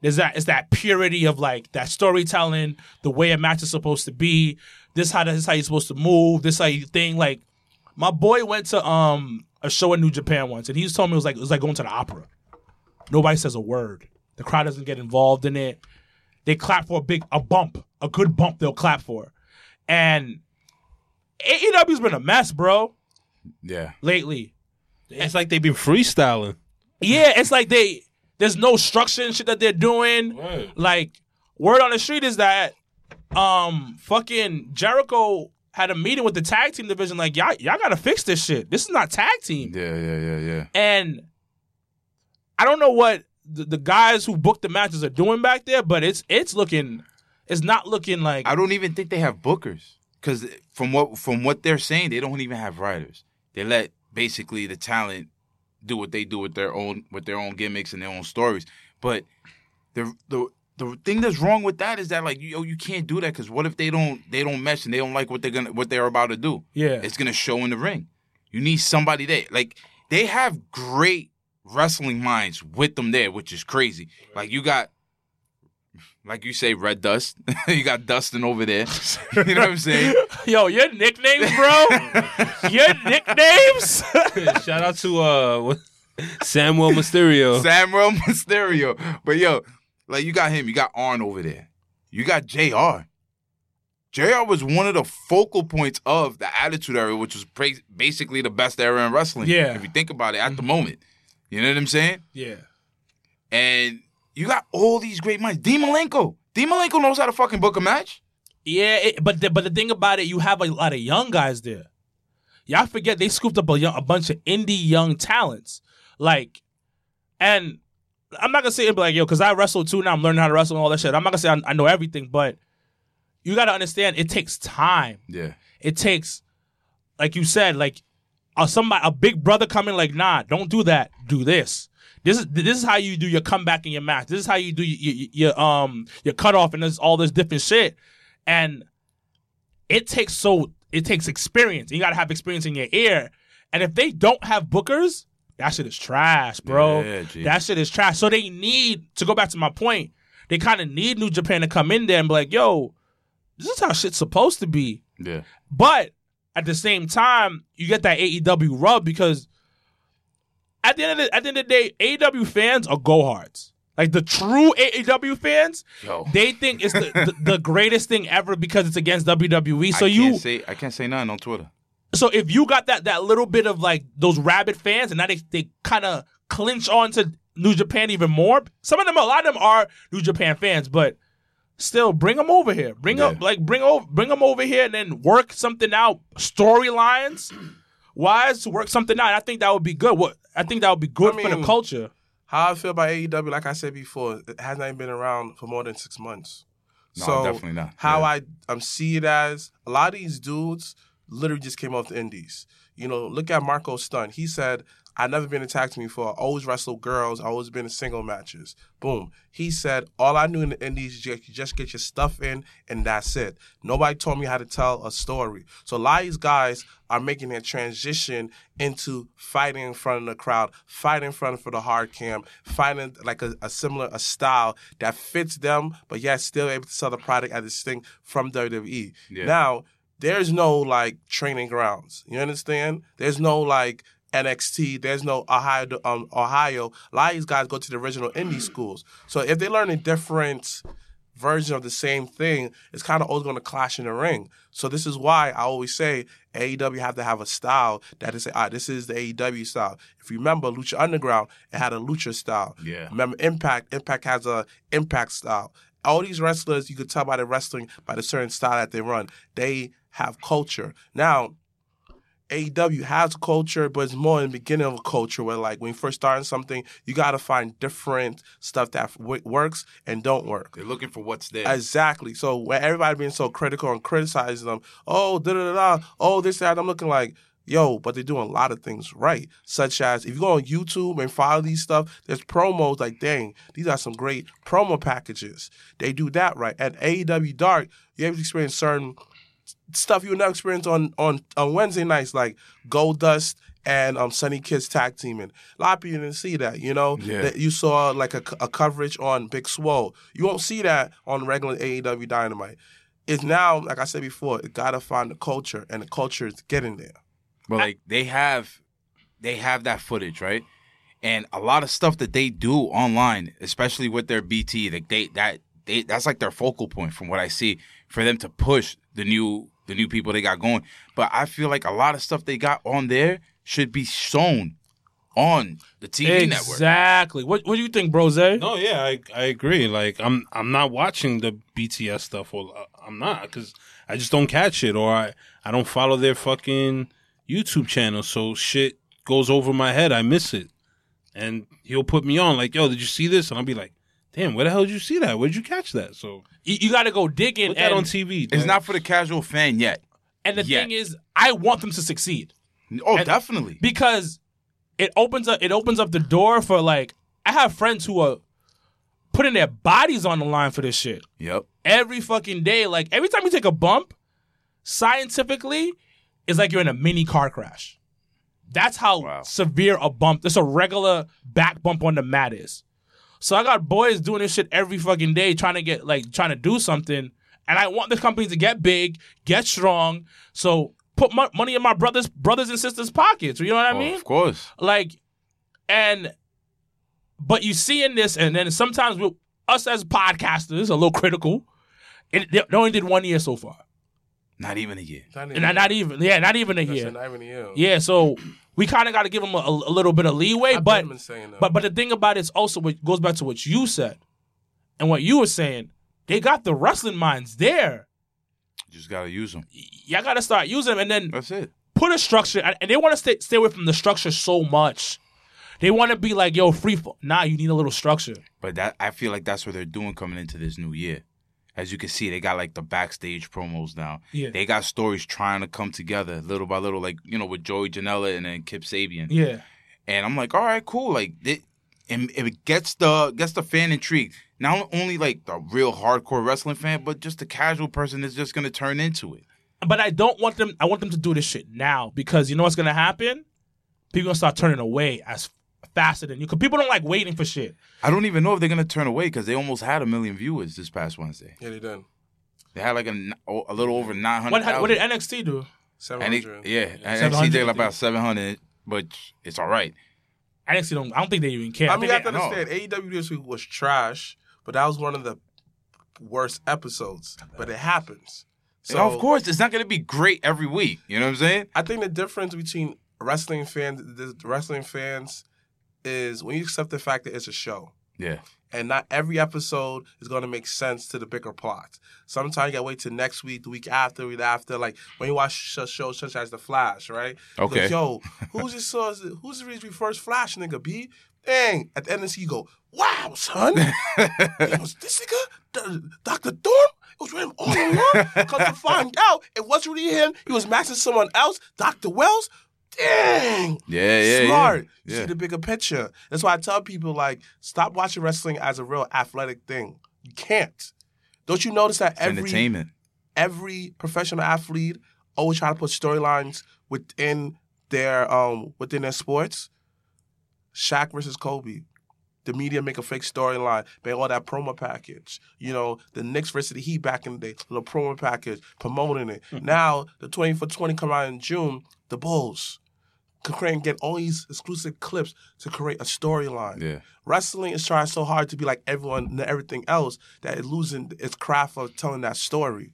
There's that it's that purity of like that storytelling, the way a match is supposed to be. This how this how you're supposed to move. This how you think. Like my boy went to um a show in New Japan once, and he just told me it was like it was like going to the opera. Nobody says a word. The crowd doesn't get involved in it. They clap for a big a bump, a good bump. They'll clap for, and AEW's been a mess, bro. Yeah. Lately, It's like they've been freestyling. yeah, it's like they there's no structure and shit that they're doing. Right. Like word on the street is that um fucking Jericho had a meeting with the tag team division. Like y'all y'all gotta fix this shit. This is not tag team. Yeah, yeah, yeah, yeah. And I don't know what the, the guys who booked the matches are doing back there, but it's it's looking it's not looking like I don't even think they have bookers because from what from what they're saying, they don't even have writers. They let basically the talent do what they do with their own with their own gimmicks and their own stories. But the the the thing that's wrong with that is that like you you can't do that because what if they don't they don't mesh and they don't like what they're gonna what they're about to do? Yeah. it's gonna show in the ring. You need somebody there. Like they have great wrestling minds with them there, which is crazy. Like you got like you say, Red Dust. [LAUGHS] you got Dustin over there. [LAUGHS] you know what I'm saying? yo, your nicknames, bro. your [LAUGHS] nicknames? Shout out to uh Samuel Mysterio. Samuel Mysterio. But yo, like you got him, you got Arn over there. You got JR. JR was one of the focal points of the Attitude Era, which was pra- basically the best era in wrestling. Yeah. If you think about it at the moment. You know what I'm saying? yeah. And you got all these great minds. D Malenko. D Malenko knows how to fucking book a match. Yeah, it, but the, but the thing about it, you have a lot of young guys there. Y'all forget they scooped up a, young, a bunch of indie young talents, like, and I'm not gonna say it be like yo, because I wrestle too now. I'm learning how to wrestle and all that shit. I'm not gonna say I, I know everything, but you got to understand it takes time. Yeah. It takes, like you said, like a somebody a big brother coming like, nah, don't do that. Do this. This is this is how you do your comeback in your match. This is how you do your, your, your um your cutoff and all this different shit. And it takes so it takes experience. You gotta have experience in your ear. And if they don't have bookers, that shit is trash, bro. Yeah, that shit is trash. So they need to go back to my point. They kind of need New Japan to come in there and be like, yo, this is how shit's supposed to be. Yeah. But at the same time, you get that AEW rub because at the end of the, at the end of the day, AEW fans are go hards. Like the true AEW fans, Yo. they think it's the, the, the greatest thing ever because it's against WWE. So I you can't say I can't say nothing on Twitter. so if you got that that little bit of like those rabid fans and now they they kind of clinch on to New Japan even more. Some of them, a lot of them are New Japan fans, but still bring them over here. Bring Yeah. up like bring over bring them over here and then work something out storylines wise to work something out. I think that would be good. What I think that would be good I for the culture. How I feel about AEW, like I said before, it hasn't even been around for more than six months. No, so definitely not. How Yeah. I um, see it as a lot of these dudes literally just came off the indies. You know, look at Marco Stunt. He said, I've never been attacked before. I always wrestled girls. I always been in single matches. Boom. He said, all I knew in the indies is just, just get your stuff in and that's it. Nobody told me how to tell a story. So a lot of these guys are making their transition into fighting in front of the crowd, fighting in front of the hard cam, fighting like a, a similar a style that fits them, but yet still able to sell the product as distinct from WWE. Yeah. Now, there's no like training grounds. You understand? There's no like NXT. There's no Ohio. Um, Ohio. A lot of these guys go to the original indie schools. So if they're learning different version of the same thing, it's kind of always going to clash in the ring. So this is why I always say AEW have to have a style that is, ah, this is the AEW style. If you remember Lucha Underground, it had a Lucha style. Yeah. Remember Impact, Impact has a Impact style. all these wrestlers, you could tell by the wrestling, by the certain style that they run, they have culture. Now, AEW has culture, but it's more in the beginning of a culture where, like, when you first starting something, you got to find different stuff that w- works and don't work. They're looking for what's there. Exactly. So when everybody being so critical and criticizing them, oh, da da da da, oh, this that, I'm looking like, yo, but they're doing a lot of things right. Such as if you go on YouTube and follow these stuff, there's promos like, dang, these are some great promo packages. They do that right. At AEW Dark, you have to experience certain stuff you would never experience on on on Wednesday nights, like Goldust and um Sonny Kiss tag teaming. A lot of people didn't see that, you know. Yeah. That you saw like a, a coverage on Big Swole. You won't see that on regular AEW Dynamite. It's now, like I said before, it gotta find the culture, and the culture is getting there. But like they have they have that footage, right? And a lot of stuff that they do online, especially with their BT, like they that they that's like their focal point from what I see for them to push the new the new people they got going. But I feel like a lot of stuff they got on there should be shown on the TV network. Exactly. What What do you think, Brose? No, yeah, I I agree. Like I'm I'm not watching the BTS stuff, or uh, I'm not because I just don't catch it, or I I don't follow their fucking YouTube channel, so shit goes over my head. I miss it, and he'll put me on like, "Yo, did you see this?" And I'll be like, "Damn, where the hell did you see that? Where'd you catch that?" So You, you got to go digging. put that and, on TV. It's dog. not for the casual fan yet. and the Yeah. thing is, I want them to succeed Oh, And- definitely. because it opens up. It opens up the door for like. I have friends who are putting their bodies on the line for this shit. Yep. every fucking day. Like every time you take a bump, scientifically, it's like you're in a mini car crash. That's how Wow. severe a bump. Just a regular back bump on the mat is. So I got boys doing this shit every fucking day, trying to get like trying to do something, and I want the company to get big, get strong. So put mo- money in my brothers, brothers and sisters' pockets. You know what I Oh, mean? of course. like and but you see in this and then sometimes we us as podcasters a little critical it, they only did one year so far Not even a year. Not and not, not even yeah not even a That's year not even you. yeah so we kind of got to give them a, a little bit of leeway I've but been saying that. but but the thing about it is also what goes back to what you said and what you were saying they got the wrestling minds there You just gotta use them. y'all got to start using them and then That's it. put a structure, and and they want to stay stay away from the structure so much. They want to be like, yo, free. Fall. Nah, you need a little structure. But that I feel like that's what they're doing coming into this new year. As you can see, they got like the backstage promos now. Yeah. They got stories trying to come together little by little, like you know, with Joey Janela and then Kip Sabian. Yeah, And I'm like, all right, cool. Like it, and it gets the gets the fan intrigued. Not only like the real hardcore wrestling fan, but just the casual person is just gonna turn into it. but I don't want them. I want them to do this shit now because you know what's gonna happen. People gonna start turning away as faster than you. Cause people don't like waiting for shit. I don't even know if they're gonna turn away because they almost had a million viewers this past Wednesday. yeah, they done. They had like a, a little over nine hundred. What, what did NXT do? Seven And it, hundred. yeah, 700, NXT did like about seven hundred, but it's all right. NXT don't. I don't think they even care. I mean, you have to they- understand, AEW this week was trash, but that was one of the worst episodes. But it happens. So So of course, it's not gonna be great every week. You know what I'm saying? I think the difference between wrestling fans, the wrestling fans, is when you accept the fact that it's a show. Yeah. and not every episode is going to make sense to the bigger plot. Sometimes you got to wait till next week, the week after, the week after. Like when you watch sh- shows such as The Flash, right? Okay. Like, Yo, who's this? Uh, who's the reason we first Flash nigga? B. Dang. At the end of the you go, wow, son. [LAUGHS] it was this nigga, Doctor Thawne. It was him all along. Because to find out, it wasn't really him. He was matching someone else, Doctor Wells. Dang. Yeah, yeah, Smart. yeah. You Yeah. see the bigger picture. That's why I tell people like, stop watching wrestling as a real athletic thing. You can't. Don't you notice that every entertainment. every professional athlete always try to put storylines within their um within their sports? Shaq versus Kobe. The media make a fake storyline, make all that promo package. You know, the Knicks versus the Heat back in the day, the promo package, promoting it. now the twenty for twenty come out in June. The Bulls can create and get all these exclusive clips to create a storyline. Yeah. Wrestling is trying so hard to be like everyone and everything else that it's losing its craft of telling that story.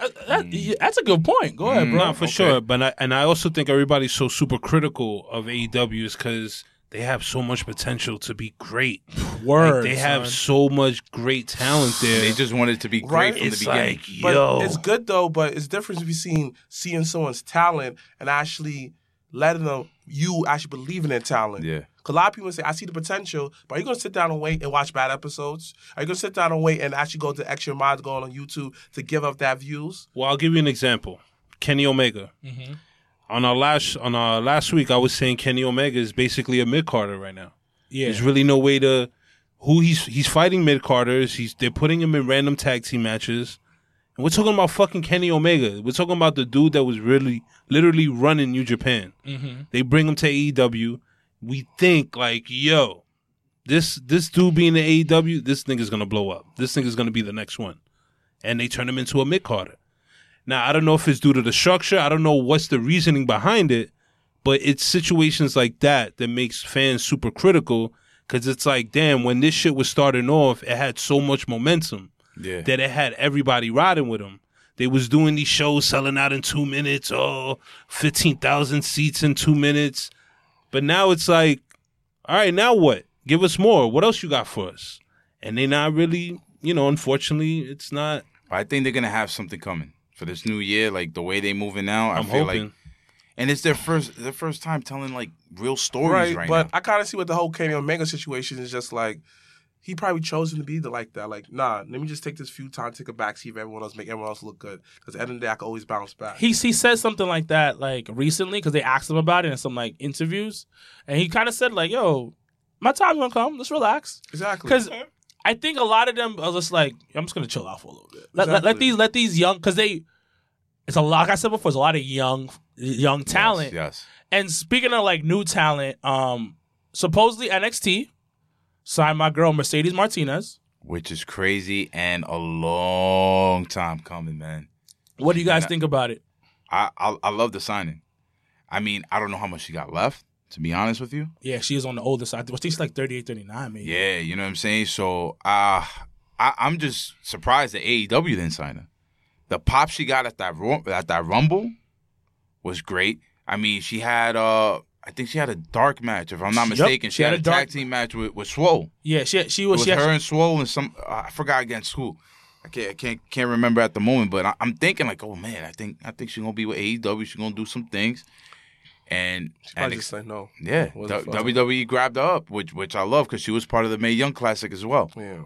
Uh, that- yeah, that's a good point. Go ahead, bro. Nah, for sure. But I, and I also think everybody's so super critical of AEW is because they have so much potential to be great. [SIGHS] Word. Like, they have son. so much great talent [SIGHS] there. They just wanted to be great Right? from it's the beginning. like, But yo, it's good though. But it's different between seeing someone's talent and actually letting them you actually believe in their talent. Yeah. Cause a lot of people say, I see the potential, but are you gonna sit down and wait and watch bad episodes? Are you gonna sit down and wait and actually go to extra miles going on YouTube to give up that views? Well, I'll give you an example. Kenny Omega. Mm-hmm. On our last on our last week, I was saying Kenny Omega is basically a mid carder right now. Yeah. There's really no way to who he's he's fighting mid carders. He's they're putting him in random tag team matches. We're talking about fucking Kenny Omega. We're talking about the dude that was really literally running New Japan. Mm-hmm. They bring him to AEW. We think like, yo, this this dude being in AEW, this nigga's gonna blow up. This nigga's gonna be the next one. And they turn him into a mid carder. Now I don't know if it's due to the structure. I don't know what's the reasoning behind it, but it's situations like that that makes fans super critical because it's like, damn, when this shit was starting off, it had so much momentum Yeah. that it had everybody riding with them. They was doing these shows selling out in two minutes, oh, 15,000 seats in two minutes. But now it's like, all right, now what? Give us more. What else you got for us? And they not really, you know, unfortunately, it's not. I think they're gonna have something coming for this new year. Like the way they moving now, I I'm feel hoping. like, and it's their first their first time telling like real stories right, but now. I kind of see what the whole Kenny Omega situation is just like. He probably chosen to be the like that. Like, nah, let me just take this few time, take a backseat see everyone else make everyone else look good. Because at the end of the day, I can always bounce back. he he said something like that like recently because they asked him about it in some like interviews, and he kind of said like, "Yo, my time's gonna come. Let's relax." exactly. Because I think a lot of them are just like, I'm just gonna chill out for a little bit. Let, let, let these let these young because they, it's a lot. Like I said before, it's a lot of young young talent. Yes. And speaking of like new talent, um, supposedly NXT signed my girl Mercedes Martinez. Which is crazy and a long time coming, man. What do you guys Yeah. think about it? I, I I love the signing. I mean, I don't know how much she got left. To be honest with you, Yeah, she is on the older side. I think she's like 38, 39, maybe. yeah, you know what I'm saying. So, uh, I, I'm just surprised that AEW didn't sign her. The pop she got at that at that Rumble was great. I mean, she had uh, I think she had a dark match, if I'm not Yep, mistaken. she She, had had, a a dark- tag team match with, with Swole. Yeah, she she It was was she her actually, and Swole and some uh, I forgot against who. I can't I can't can't remember at the moment, but I, I'm thinking like, oh man, I think I think she's gonna be with AEW. She's gonna do some things, and I and just say no. yeah, D- WWE grabbed her up, which which I love because she was part of the Mae Young Classic as well. Yeah.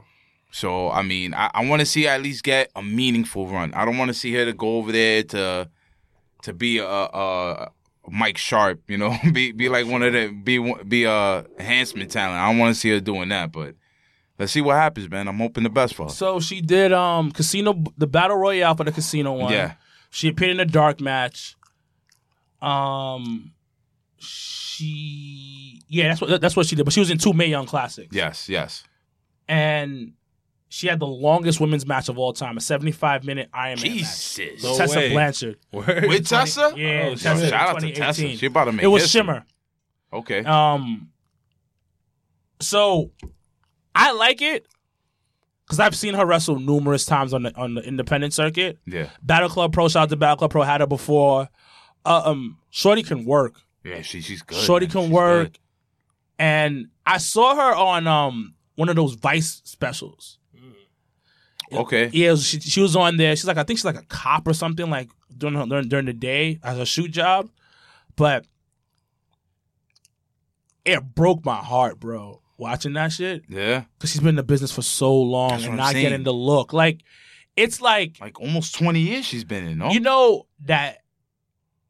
So I mean, I, I want to see her at least get a meaningful run. I don't want to see her to go over there to to be a, a, a Mike Sharp, you know, [LAUGHS] be be like one of the be be a enhancement talent. I don't want to see her doing that, but let's see what happens, man. I'm hoping the best for her. So she did um casino the battle royale for the casino one. Yeah. She appeared in a dark match. Um she yeah, that's what that's what she did. But she was in two Mae Young classics. Yes, yes. And she had the longest women's match of all time, a 75 minute Iron Man match. Jesus. No Tessa way. Blanchard. Word. With Tessa? Yeah, Oh, Tessa, shit. Shout out to Tessa. She about to make It was history. Shimmer. Okay. Um, so I like it because I've seen her wrestle numerous times on the on the independent circuit. yeah. Battle Club Pro, shout out to Battle Club Pro, had her before. Uh, um, Shorty can work. Yeah, she she's good. Shorty man. can She's work. good. And I saw her on um one of those Vice specials. Okay. Yeah, she, she was on there. She's like, I think she's like a cop or something, like during her, during, during the day as a shoot job. But it broke my heart, bro, watching that shit. Yeah. Because she's been in the business for so long That's and not saying. getting the look. Like, it's like, Like almost 20 years she's been in, no? you know, that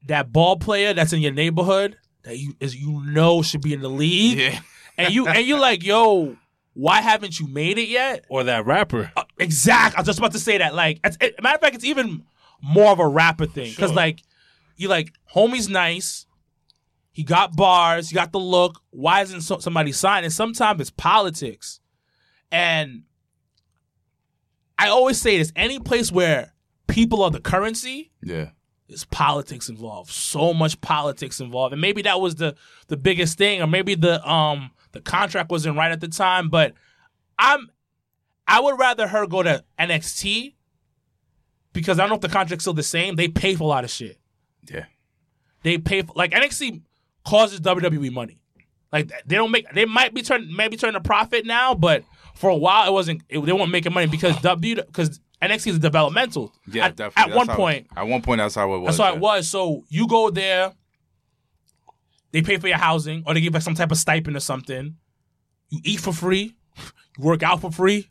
that ball player that's in your neighborhood that you is you know should be in the league. yeah. And you and you like, yo, why haven't you made it yet? Or that rapper. Exact. I was just about to say that. Like, it's, it, matter of fact, it's even more of a rapper thing because, Sure. like, you like, homie's nice. He got bars. He got the look. Why isn't so, somebody signing? Sometimes it's politics, and I always say this: any place where people are the currency, Yeah. there's politics involved. So much politics involved, and maybe that was the the biggest thing, or maybe the um the contract wasn't right at the time. But I'm I would rather her go to NXT because I don't know if the contract's still the same. They pay for a lot of shit. Yeah. They pay for like NXT causes WWE money. Like they don't make. They might be turn maybe turning a profit now, but for a while it wasn't. It, they weren't making money because W because NXT is developmental. Yeah, at, definitely. At That's one how- point, At one point, that's how it was. that's how yeah. it was. So you go there, they pay for your housing, or they give like some type of stipend or something. You eat for free, you [LAUGHS] work out for free.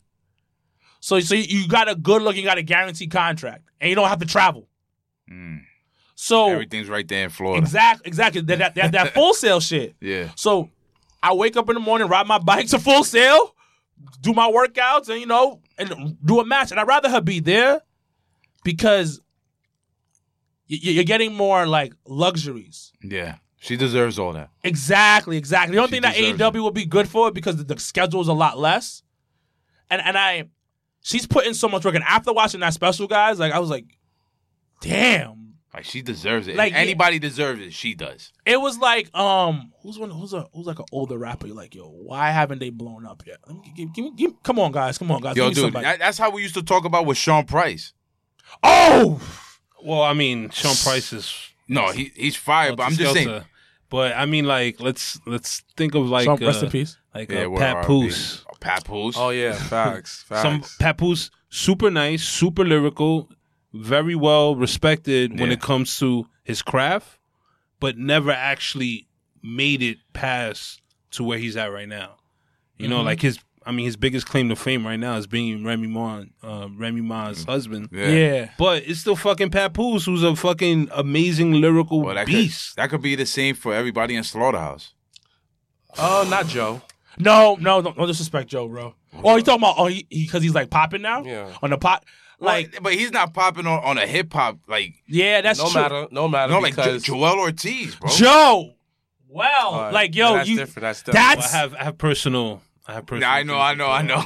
So so you, got a good look, you got a guaranteed contract, and you don't have to travel. Mm. So Everything's right there in Florida. exactly, exactly that that, that, that [LAUGHS] Full Sail shit. Yeah. So I wake up in the morning, ride my bike to Full Sail, do my workouts, and you know, and do a match. And I'd rather her be there because you're getting more like luxuries. Yeah. She deserves all that. Exactly, exactly. The only She thing that AEW would be good for it because the, the schedule is a lot less. And and I, she's putting so much work. And after watching that special, guys, like I was like, damn. Like she deserves it. Like, if anybody deserves it, she does. It was like um, who's one? Who's a who's like an older rapper? You're like, yo, why haven't they blown up yet? Let me, give, give, me- give, come on, guys, come on, guys. Yo, give dude, somebody. that, that's how we used to talk about with Sean Price. oh, Well, I mean, Sean Price is. No, he he's fired, but I'm just saying. But I mean, like, let's let's think of like Sean, uh, rest in peace. like Yeah, uh, Pat R&B. Poose. Papoose. Oh yeah, facts, [LAUGHS] facts. Some Papoose, super nice, super lyrical, very well respected when it comes to his craft, but never actually made it past to where he's at right now. You Mm-hmm. know, like his, I mean, his biggest claim to fame right now is being Remy Ma, uh, Remy Ma's husband. yeah. Yeah. But it's still fucking Papoose, who's a fucking amazing lyrical Well, that beast. could that could be the same for everybody in Slaughterhouse. oh, not Joe. No, no, no, no disrespect, Joe, bro. Oh, you talking about? Oh, he because he's like popping now. Yeah. On the pot, like Like, but he's not popping on, on a hip hop like yeah, that's no true. matter, no matter. no like jo- Joel Ortiz, bro. Joe. Well, All right. like yo, Yeah, that's you. different. That's different. Well, I have I have personal. I have personal. Nah, I know, I know, I know.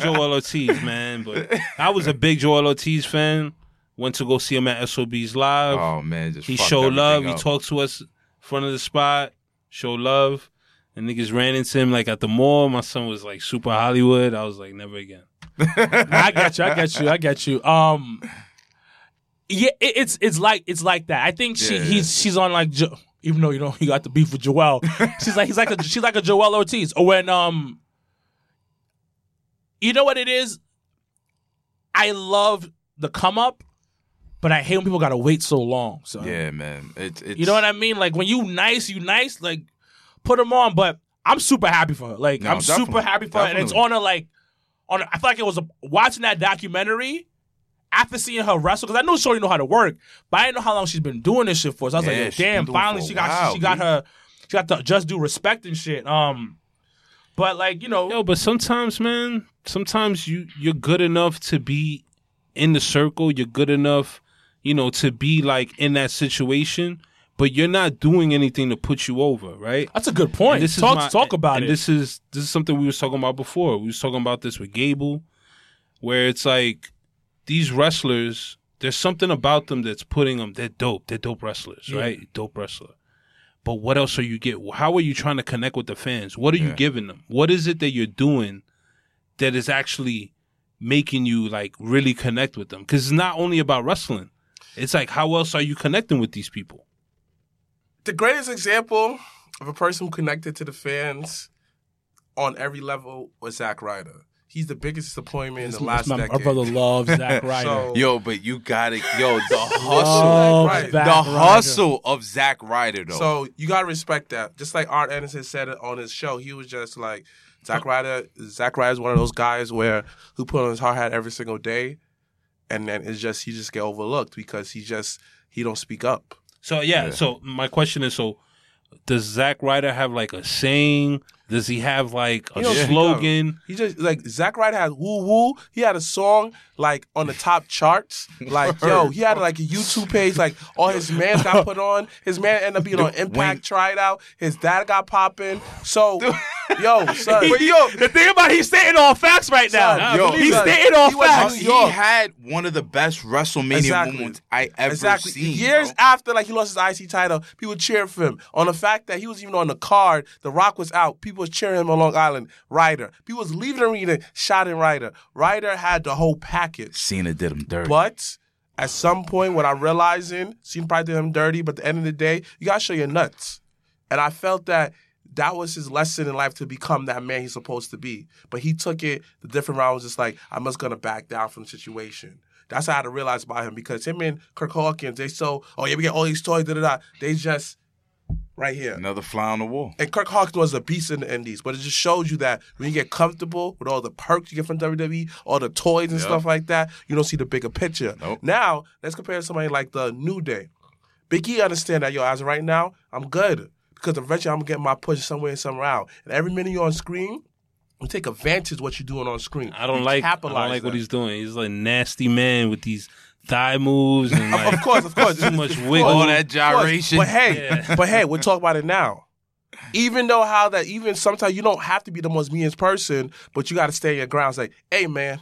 Joel Ortiz, man. But I was a big Joel Ortiz fan. Went to go see him at SOB's live. oh man, just he fucked showed love. everything He talked to us in front of the spot. Showed love. And niggas ran into him like at the mall. My son was like super Hollywood. I was like, never again. [LAUGHS] I got you. I got you. I got you. Um, yeah, it, it's it's like it's like that. I think she Yeah. he's she's on like jo- even though you know you got the beef with Joel, [LAUGHS] she's like he's like a she's like a Joel Ortiz. Or when um, you know what it is. I love the come up, but I hate when people gotta wait so long. So Yeah, man. It's, it's you know what I mean. Like when you nice, you nice. Like put them on. But I'm super happy for her. Like No, I'm super happy for her, and it's on her like on. I feel like it was a, watching that documentary after seeing her wrestle because I know Shorty know how to work, but I didn't know how long she's been doing this shit for. So I was Yeah, like, damn, been doing it finally she got while, she got her she got the just do respect and shit. Um, but like you know, Yo, but sometimes, man, sometimes you you're good enough to be in the circle. You're good enough, you know, to be like in that situation, but you're not doing anything to put you over, right? that's a good point. And this talk is my- talk about and it. This is this is something we was talking about before. We was talking about this with Gable, where it's like these wrestlers. There's something about them that's putting them. They're dope. They're dope wrestlers, right? Dope wrestler. But what else are you get? How are you trying to connect with the fans? What are you giving them? What is it that you're doing that is actually making you like really connect with them? Because it's not only about wrestling. It's like how else are you connecting with these people? The greatest example of a person who connected to the fans on every level was Zack Ryder. He's the biggest disappointment in the last my, decade. my brother loves Zack [LAUGHS] Ryder. So- Yo, but you gotta yo the hustle, Right. The Ryder. hustle of Zack Ryder though. So you gotta respect that. Just like Arn Anderson said it on his show, he was just like Zack Ryder. Zack Ryder is one of those guys where who put on his hard hat every single day, and then it's just he just get overlooked because he just he don't speak up. So yeah, So my question is: So does Zack Ryder have like a saying? Does he have like a He don't slogan? He just like Zack Ryder had woo woo. He had a song like on the top charts. [LAUGHS] Like yo, he had like a YouTube page. Like all his man got put on. His man ended up being on Impact. Wayne- Tried out. His dad got popping. So yo, [LAUGHS] son. but yo, the thing about he's stating all facts right now. Son, yo, he's stating all he facts. New he had one of the best WrestleMania Exactly. moments I ever Exactly. seen. Years bro. after, like he lost his IC title, people cheered for him on the fact that he was even on the card. The Rock was out. People was cheering him on Long Island. Ryder. People was leaving the arena, shouting Ryder. Ryder had the whole package. Cena did him dirty. But at some point, when I'm realizing, Cena probably did him dirty, but at the end of the day, you gotta show your nuts. And I felt that that was his lesson in life to become that man he's supposed to be. But he took it the different route was just like, I'm just gonna back down from the situation. That's how I had to realize about him because him and Curt Hawkins, they so, oh yeah, we get all these toys, da da da. They just right here. Another fly on the wall. And Curt Hawkins was a beast in the indies, but it just shows you that when you get comfortable with all the perks you get from WWE, all the toys and Yep. stuff like that, you don't see the bigger picture. Nope. Now, let's compare to somebody like the New Day. Big E understand that, yo, as of right now, I'm good. Because eventually I'm gonna get my push somewhere and somewhere out. And every minute you're on screen, you take advantage of what you're doing on screen. I don't You like. I don't like what he's doing. He's like nasty man with these thigh moves and [LAUGHS] like Of course, of course. too much Of wiggle. All that Of course. gyration. But hey, Yeah. [LAUGHS] but hey, we'll talk about it now. Even though how that, even sometimes you don't have to be the most meanest person, but you got to stay your ground. It's like, hey man,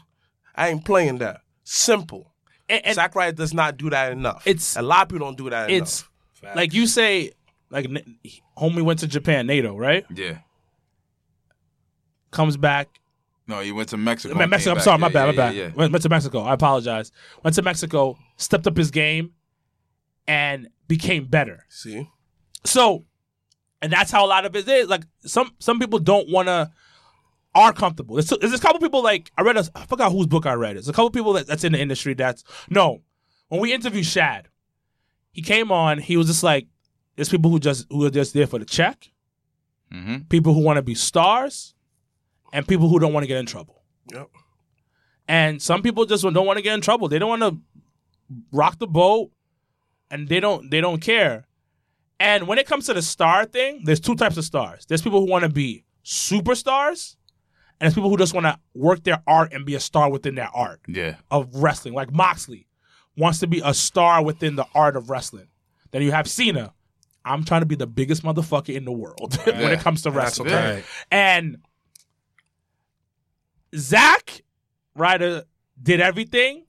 I ain't playing that. Simple. And, and Zack Ryder does not do that enough. It's- a lot of people don't do that it's enough. like you say, like n- homie went to Japan, NATO, right? Yeah. Comes back, No, he went to Mexico. I Mexico. I'm back. sorry, my Yeah, bad, my yeah, bad. yeah, yeah. Went, went to Mexico. I apologize. Went to Mexico, stepped up his game, and became better. See, So, and that's how a lot of it is. Like some some people don't want to are comfortable. There's, there's a couple people like I read. A, I forgot whose book I read. There's a couple people that, that's in the industry. That's no. When we interviewed Shad, he came on. He was just like, there's people who just who are just there for the check. Mhm. People who want to be stars, and people who don't want to get in trouble. yep. And some people just don't want to get in trouble. They don't want to rock the boat, and they don't they don't care. And when it comes to the star thing, there's two types of stars. There's people who want to be superstars, and there's people who just want to work their art and be a star within their art Yeah. of wrestling. Like Moxley wants to be a star within the art of wrestling. Then you have Cena. I'm trying to be the biggest motherfucker in the world [LAUGHS] when Yeah. it comes to That's wrestling. Right. And Zack Ryder did everything,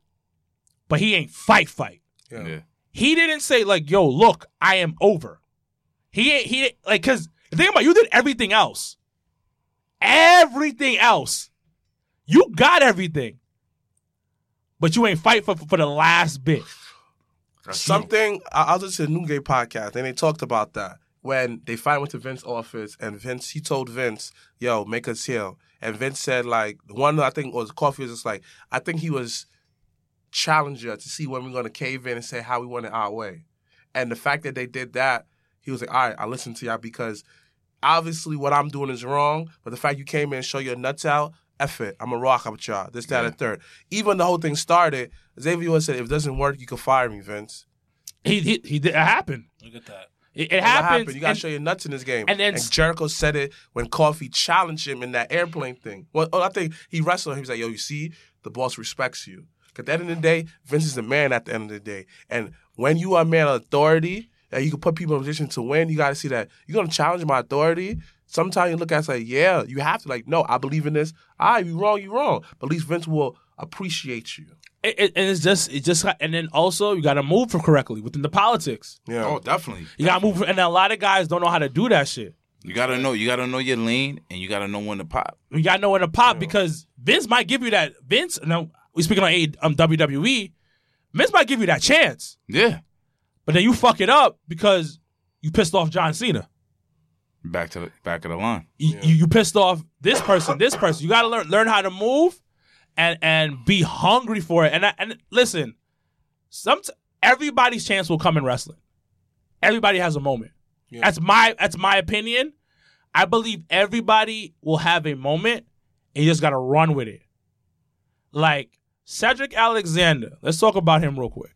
but he ain't fight fight. Yeah. Yeah. He didn't say like, "Yo, look, I am over." He ain't he like because the thing about you did everything else, everything else, you got everything, but you ain't fight for for the last bit. Something I, I was listening to the New Day podcast and they talked about that when they finally went to Vince's office and Vince he told Vince, "Yo, make us heel." And Vince said like one I think was Kofi was just like I think he was challenger to see when we're to cave in and say how we want it our way. And the fact that they did that, he was like, "All right, I listen to y'all because obviously what I'm doing is wrong, but the fact you came in and show your nuts out." F it, I'm a rock up with y'all. This, that, Yeah. and third. Even the whole thing started. Xavier once said, "If it doesn't work, you can fire me, Vince." He he, he did it happened. Look at that. It, it happened? You gotta and- show your nuts in this game. and then- Jericho said it when Kofi challenged him in that airplane thing. Well, oh, I think he wrestled him. He was like, "Yo, you see, the boss respects you." 'Cause At the end of the day, Vince is the man. At the end of the day, and when you are a man of authority, that you can put people in position to win, you got to see that you're gonna challenge my authority. Sometimes you look at it like, yeah, you have to like, no, I believe in this. Ah, you wrong, you wrong. But at least Vince will appreciate you. it- it- and it's just it just and then also you got to move for correctly within the politics. Yeah. Oh, definitely. You got to move, and a lot of guys don't know how to do that shit. You gotta know. You gotta know your lane, and you gotta know when to pop. You got to know when to pop because Vince might give you that. Vince, no, we speaking on A, um, WWE. Vince might give you that chance, Yeah. but then you fuck it up because you pissed off John Cena. Back to the back of the line. You, you, you pissed off this person, this person. You got to learn learn how to move and and be hungry for it. And I, and listen, some everybody's chance will come in wrestling. Everybody has a moment. That's my that's my opinion. I believe everybody will have a moment, and you just got to run with it. Like Cedric Alexander, let's talk about him real quick.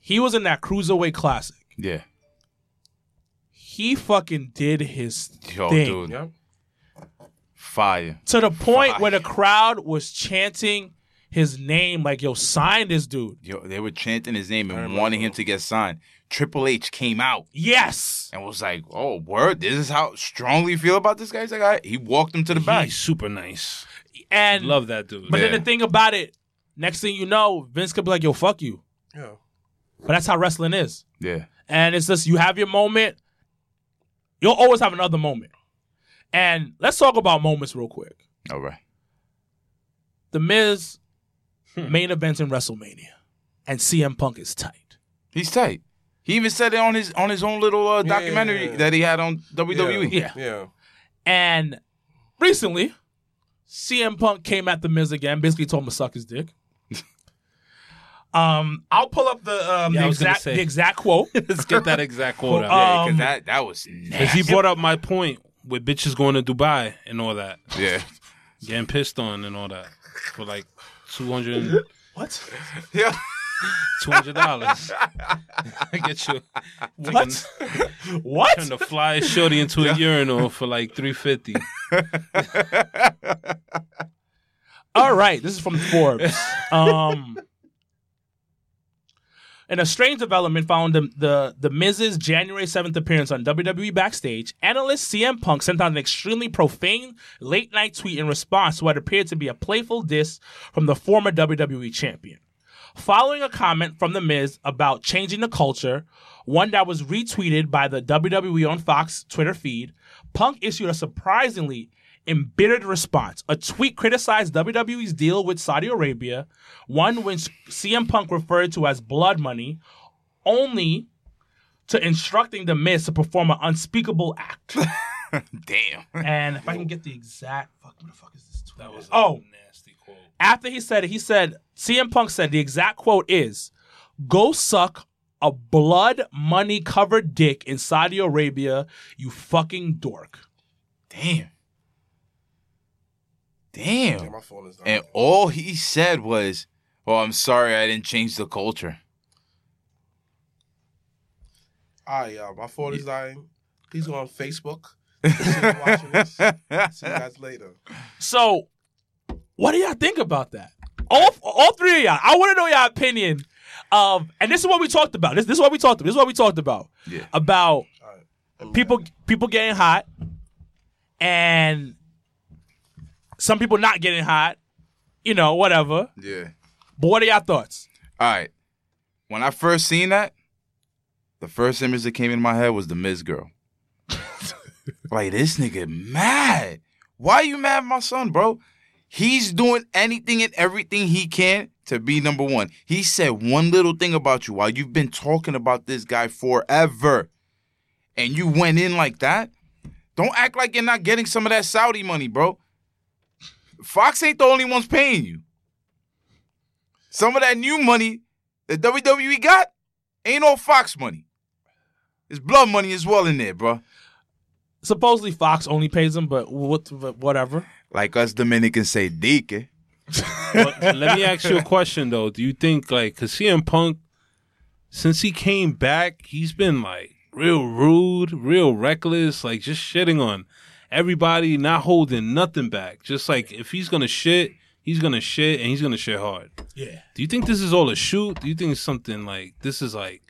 He was in that cruiserweight classic. Yeah. He fucking did his Yo, thing. dude. Yeah. Fire. to the point Fire. where the crowd was chanting his name like yo sign this dude Yo, they were chanting his name and wanting him to get signed. Triple H came out yes and was like, "Oh, word! This is how strongly you feel about this guy." He's like, "All right." He walked him to the back. He's super nice. and Love that dude. but then the thing about it next thing you know vince could be like yo fuck you Yeah. but that's how wrestling is Yeah. and it's just you have your moment you'll always have another moment and let's talk about moments real quick All right. the miz main events in wrestlemania and cm punk is tight He's tight. He even said it on his on his own little uh, Yeah, yeah, documentary yeah. that he had on WWE. Yeah. Yeah. And recently, CM Punk came at the Miz again, basically told him to suck his dick. Um, I'll pull up the um Yeah, I the was gonna exact say. the exact quote. [LAUGHS] Let's get that exact quote out. Yeah, Um, because that that was Because nasty. he brought up my point with bitches going to Dubai and all that, Yeah, getting pissed on and all that for like 200 what? yeah. two hundred dollars. I [LAUGHS] get you. What? what? Turn the flyest shorty into a urinal for like 350. [LAUGHS] All right, this is from Forbes. Um, in a strange development found the, the the Miz's January 7th appearance on WWE Backstage, analyst CM Punk sent out an extremely profane late night tweet in response to what appeared to be a playful diss from the former WWE champion. Following a comment from The Miz about changing the culture, one that was retweeted by the WWE on Fox Twitter feed, Punk issued a surprisingly embittered response. A tweet criticized WWE's deal with Saudi Arabia, one which CM Punk referred to as blood money, only to instructing The Miz to perform an unspeakable act. [LAUGHS] Damn. and if I can get the exact fuck, what the fuck is this tweet? That was oh, nasty quote. after he said it, he said CM Punk said the exact quote is go suck a blood money covered dick in Saudi Arabia, you fucking dork. Damn. Yeah, Damn. my phone is down. And all he said was, "Oh, I'm sorry, I didn't change the culture." All right, y'all. My phone is dying. Please go on Facebook. [LAUGHS] See you watching this. See you guys later. So what do y'all think about that? All all three of y'all. I want to know your opinion of and this is what we talked about. This this is what we talked about. This is what we talked about. Yeah. About Let people people getting hot and some people not getting hot, you know, whatever. Yeah. But what are y'all thoughts? All right. When I first seen that, the first image that came in my head was the Miz girl. [LAUGHS] like this nigga mad. Why you mad, my son, bro? He's doing anything and everything he can to be number one. He said one little thing about you while you've been talking about this guy forever, and you went in like that. Don't act like you're not getting some of that Saudi money, bro. Fox ain't the only ones paying you. Some of that new money that WWE got ain't all Fox money. It's blood money as well in there, bro. Supposedly Fox only pays them, but what, whatever. Like us Dominicans say, Dike. Let me ask you a question though. Do you think like cuz CM Punk since he came back, he's been like real rude, real reckless, like just shitting on everybody, not holding nothing back. Just like if he's going to shit, he's going to shit and he's going to shit hard. Yeah. Do you think this is all a shoot? Do you think it's something like this is like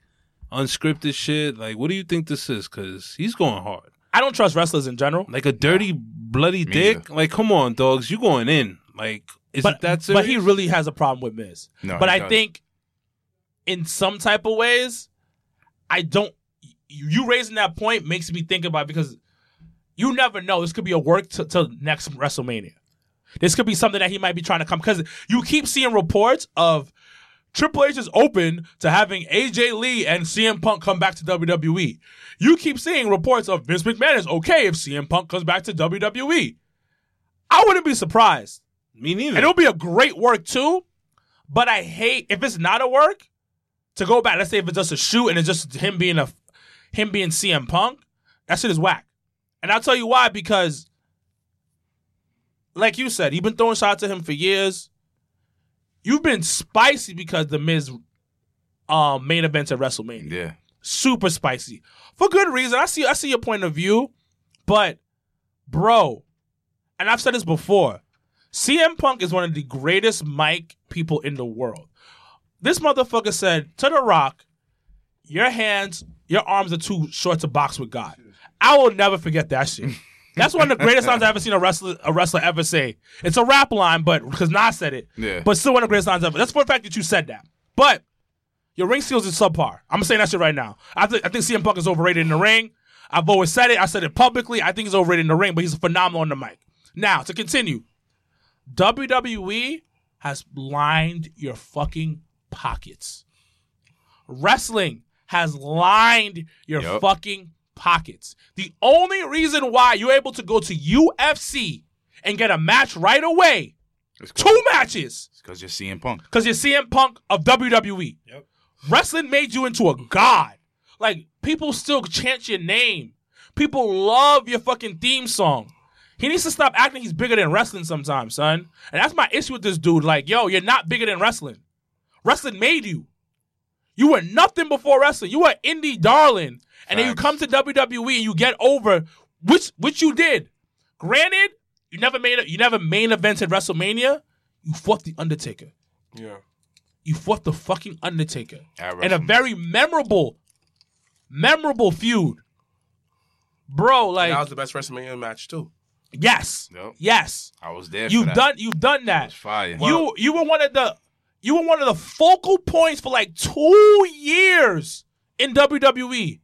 unscripted shit? Like what do you think this is cuz he's going hard. I don't trust wrestlers in general. Like a dirty bloody dick? Like come on, dogs, you going in. Like is but, it that serious? but he really has a problem with Miz. No, but he I does. think in some type of ways, I don't. You you raising that point makes me think about it because you never know. This could be a work to, to next WrestleMania. This could be something that he might be trying to come because you keep seeing reports of Triple H is open to having AJ Lee and CM Punk come back to WWE. You keep seeing reports of Vince McMahon is okay if CM Punk comes back to WWE. I wouldn't be surprised. Me neither. And it'll be a great work too. But I hate if it's not a work to go back. Let's say if it's just a shoot and it's just him being a him being CM Punk. That shit is whack. And I'll tell you why because, like you said, you've been throwing shots at him for years. You've been spicy because the Miz um, main events at WrestleMania Yeah. super spicy for good reason. I see I see your point of view, but bro, and I've said this before. CM Punk is one of the greatest mic people in the world. This motherfucker said to The Rock, "Your hands, your arms are too short to box with God." I will never forget that shit. That's one of the greatest lines I've ever seen a wrestler a wrestler ever say. It's a rap line, but because Nas said it, Yeah. but still one of the greatest lines ever. That's for the fact that you said that. But your ring skills is subpar. I'm saying that shit right now. I, th- I think CM Punk is overrated in the ring. I've always said it. I said it publicly. I think he's overrated in the ring, but he's phenomenal on the mic. Now, to continue, WWE has lined your fucking pockets. Wrestling has lined your Yup. fucking pockets. The only reason why you're able to go to UFC and get a match right away, two matches, because you're CM Punk. because you're CM Punk of WWE. Yep. Wrestling made you into a god. Like people still chant your name. People love your fucking theme song. He needs to stop acting he's bigger than wrestling sometimes, son. And that's my issue with this dude. Like, yo, you're not bigger than wrestling. Wrestling made you. You were nothing before wrestling. You were indie darling. And then you come to WWE and you get over, which which you did. Granted, you never made a, you never main evented WrestleMania. You fought the Undertaker. Yeah. You fought the fucking Undertaker. At In a very memorable, memorable feud. Bro, like that was the best WrestleMania match too. yes. Yep. Yes. I was there. You've that. done you've done that. Fire. you you were one of the you were one of the focal points for like two years in WWE.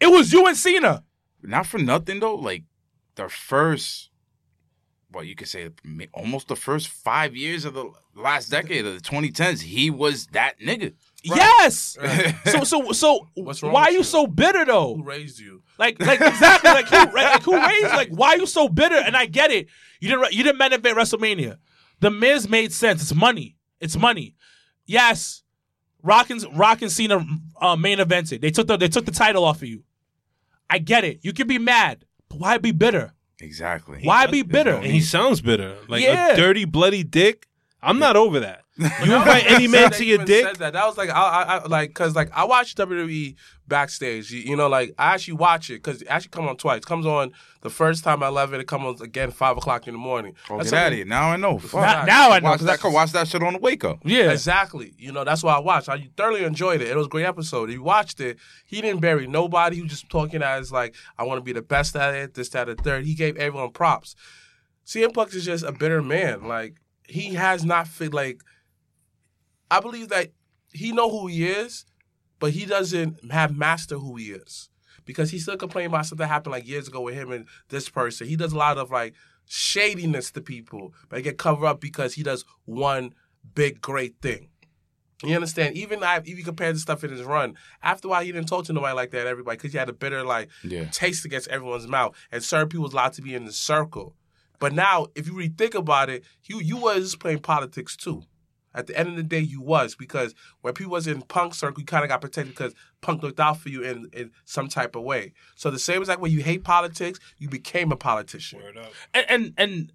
It was you and Cena. not for nothing though. Like the first, well, you could say, almost the first five years of the last decade of the 2010s, he was that nigga. Yes. so so so What's wrong why are you you? so bitter though? Who raised you? Like, like exactly, like who, right, like who [LAUGHS] raised, like why are you so bitter? And I get it. You didn't, you didn't main event WrestleMania. The Miz made sense. It's money. It's money. Yes, Rock and Rock and Cena uh, main evented. They took the they took the title off of you. I get it. You can be mad, but why be bitter? Exactly. Why be bitter? And he sounds bitter. Like Yeah. a dirty, bloody dick. I'm not over that. You invite any man to your dick. said That. that was like I, I, I like because like I watch WWE backstage. You, you know, like I actually watch it because it actually come on twice. It comes on the first time at eleven. It comes on again five o'clock in the morning. Oh, That's get out of here. Now I know. Fuck. Now, now I know. watch 'cause that. I could watch that shit on the wake up. Yeah, Exactly. You know, that's why I watched. I thoroughly enjoyed it. It was a great episode. He watched it. He didn't bury nobody. He was just talking as like, I want to be the best at it, this, that, and the third. He gave everyone props. CM Punk is just a bitter man. Like, he has not fit like I believe that he know who he is, but he doesn't have master who he is. Because he still complaining about something that happened like years ago with him and this person. He does a lot of like shadiness to people, but it get covered up because he does one big great thing. You understand? Even I, if you compare the stuff in his run, after a while he didn't talk to nobody like that. Everybody, because he had a bitter like Yeah. taste against everyone's mouth, and certain people was allowed to be in the circle. But now, if you really think about it, you you was just playing politics too. At the end of the day, you was because when people was in punk circle, you kind of got protected because punk looked out for you in, in some type of way. So the same as like when you hate politics, you became a politician. and, and and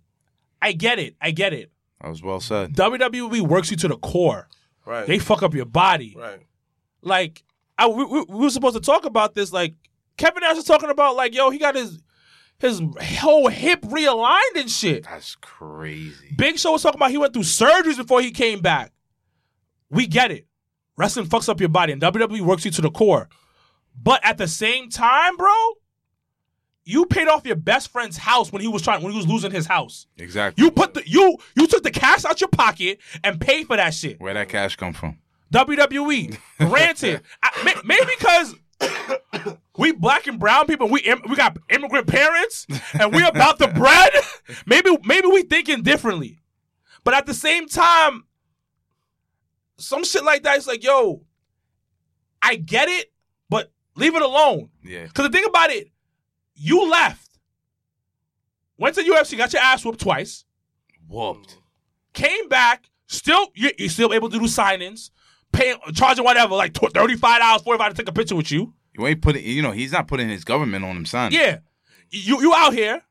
I get it. I get it. That was well said. WWE works you to the core. Right. They fuck up your body. right. like I, we, we, we were supposed to talk about this. Like Kevin Nash was talking about, like yo, he got his his whole hip realigned and shit. That's crazy. Big Show was talking about he went through surgeries before he came back. We get it. Wrestling fucks up your body, and WWE works you to the core. But at the same time, bro, you paid off your best friend's house when he was trying when he was losing his house. Exactly. You put the you you took the cash out your pocket and paid for that shit. Where that cash come from? WWE. Granted, [LAUGHS] I, may- maybe because [COUGHS] [COUGHS] [COUGHS] we black and brown people, we im- we got immigrant parents, and we about the bread. [LAUGHS] Maybe maybe we thinking differently, but at the same time, some shit like that is like, yo, I get it, but leave it alone. Yeah. Because the thing about it, you left, went to UFC, got your ass whooped twice Whooped. came back, still you you're still able to do signings, paying charging whatever, like thirty five dollars, forty five to take a picture with you. You ain't putting. You know, he's not putting his government on him, son. Yeah, you you out here.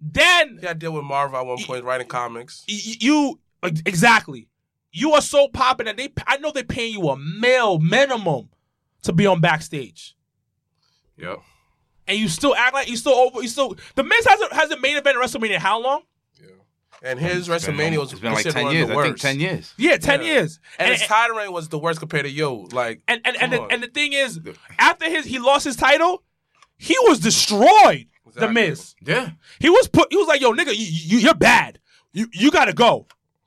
Then yeah, had to deal with Marvel at one point, writing comics. y- y- you uh, exactly. You are so popping that they. I know they're paying you a mil minimum to be on backstage, Yep. and you still act like you still over. You still the Miz hasn't hasn't main event at WrestleMania in how long? And his It's been WrestleMania was It's been like considered ten one years. of the I think worst. ten years. Yeah, ten Yeah. years. And, and his title reign was the worst compared to Yo. Like, and and and come the, and the thing is, after his he lost his title, he was destroyed. The Exactly. Miz. Yeah. He was put. He was like, "Yo, nigga, you, you you're bad. You you gotta go."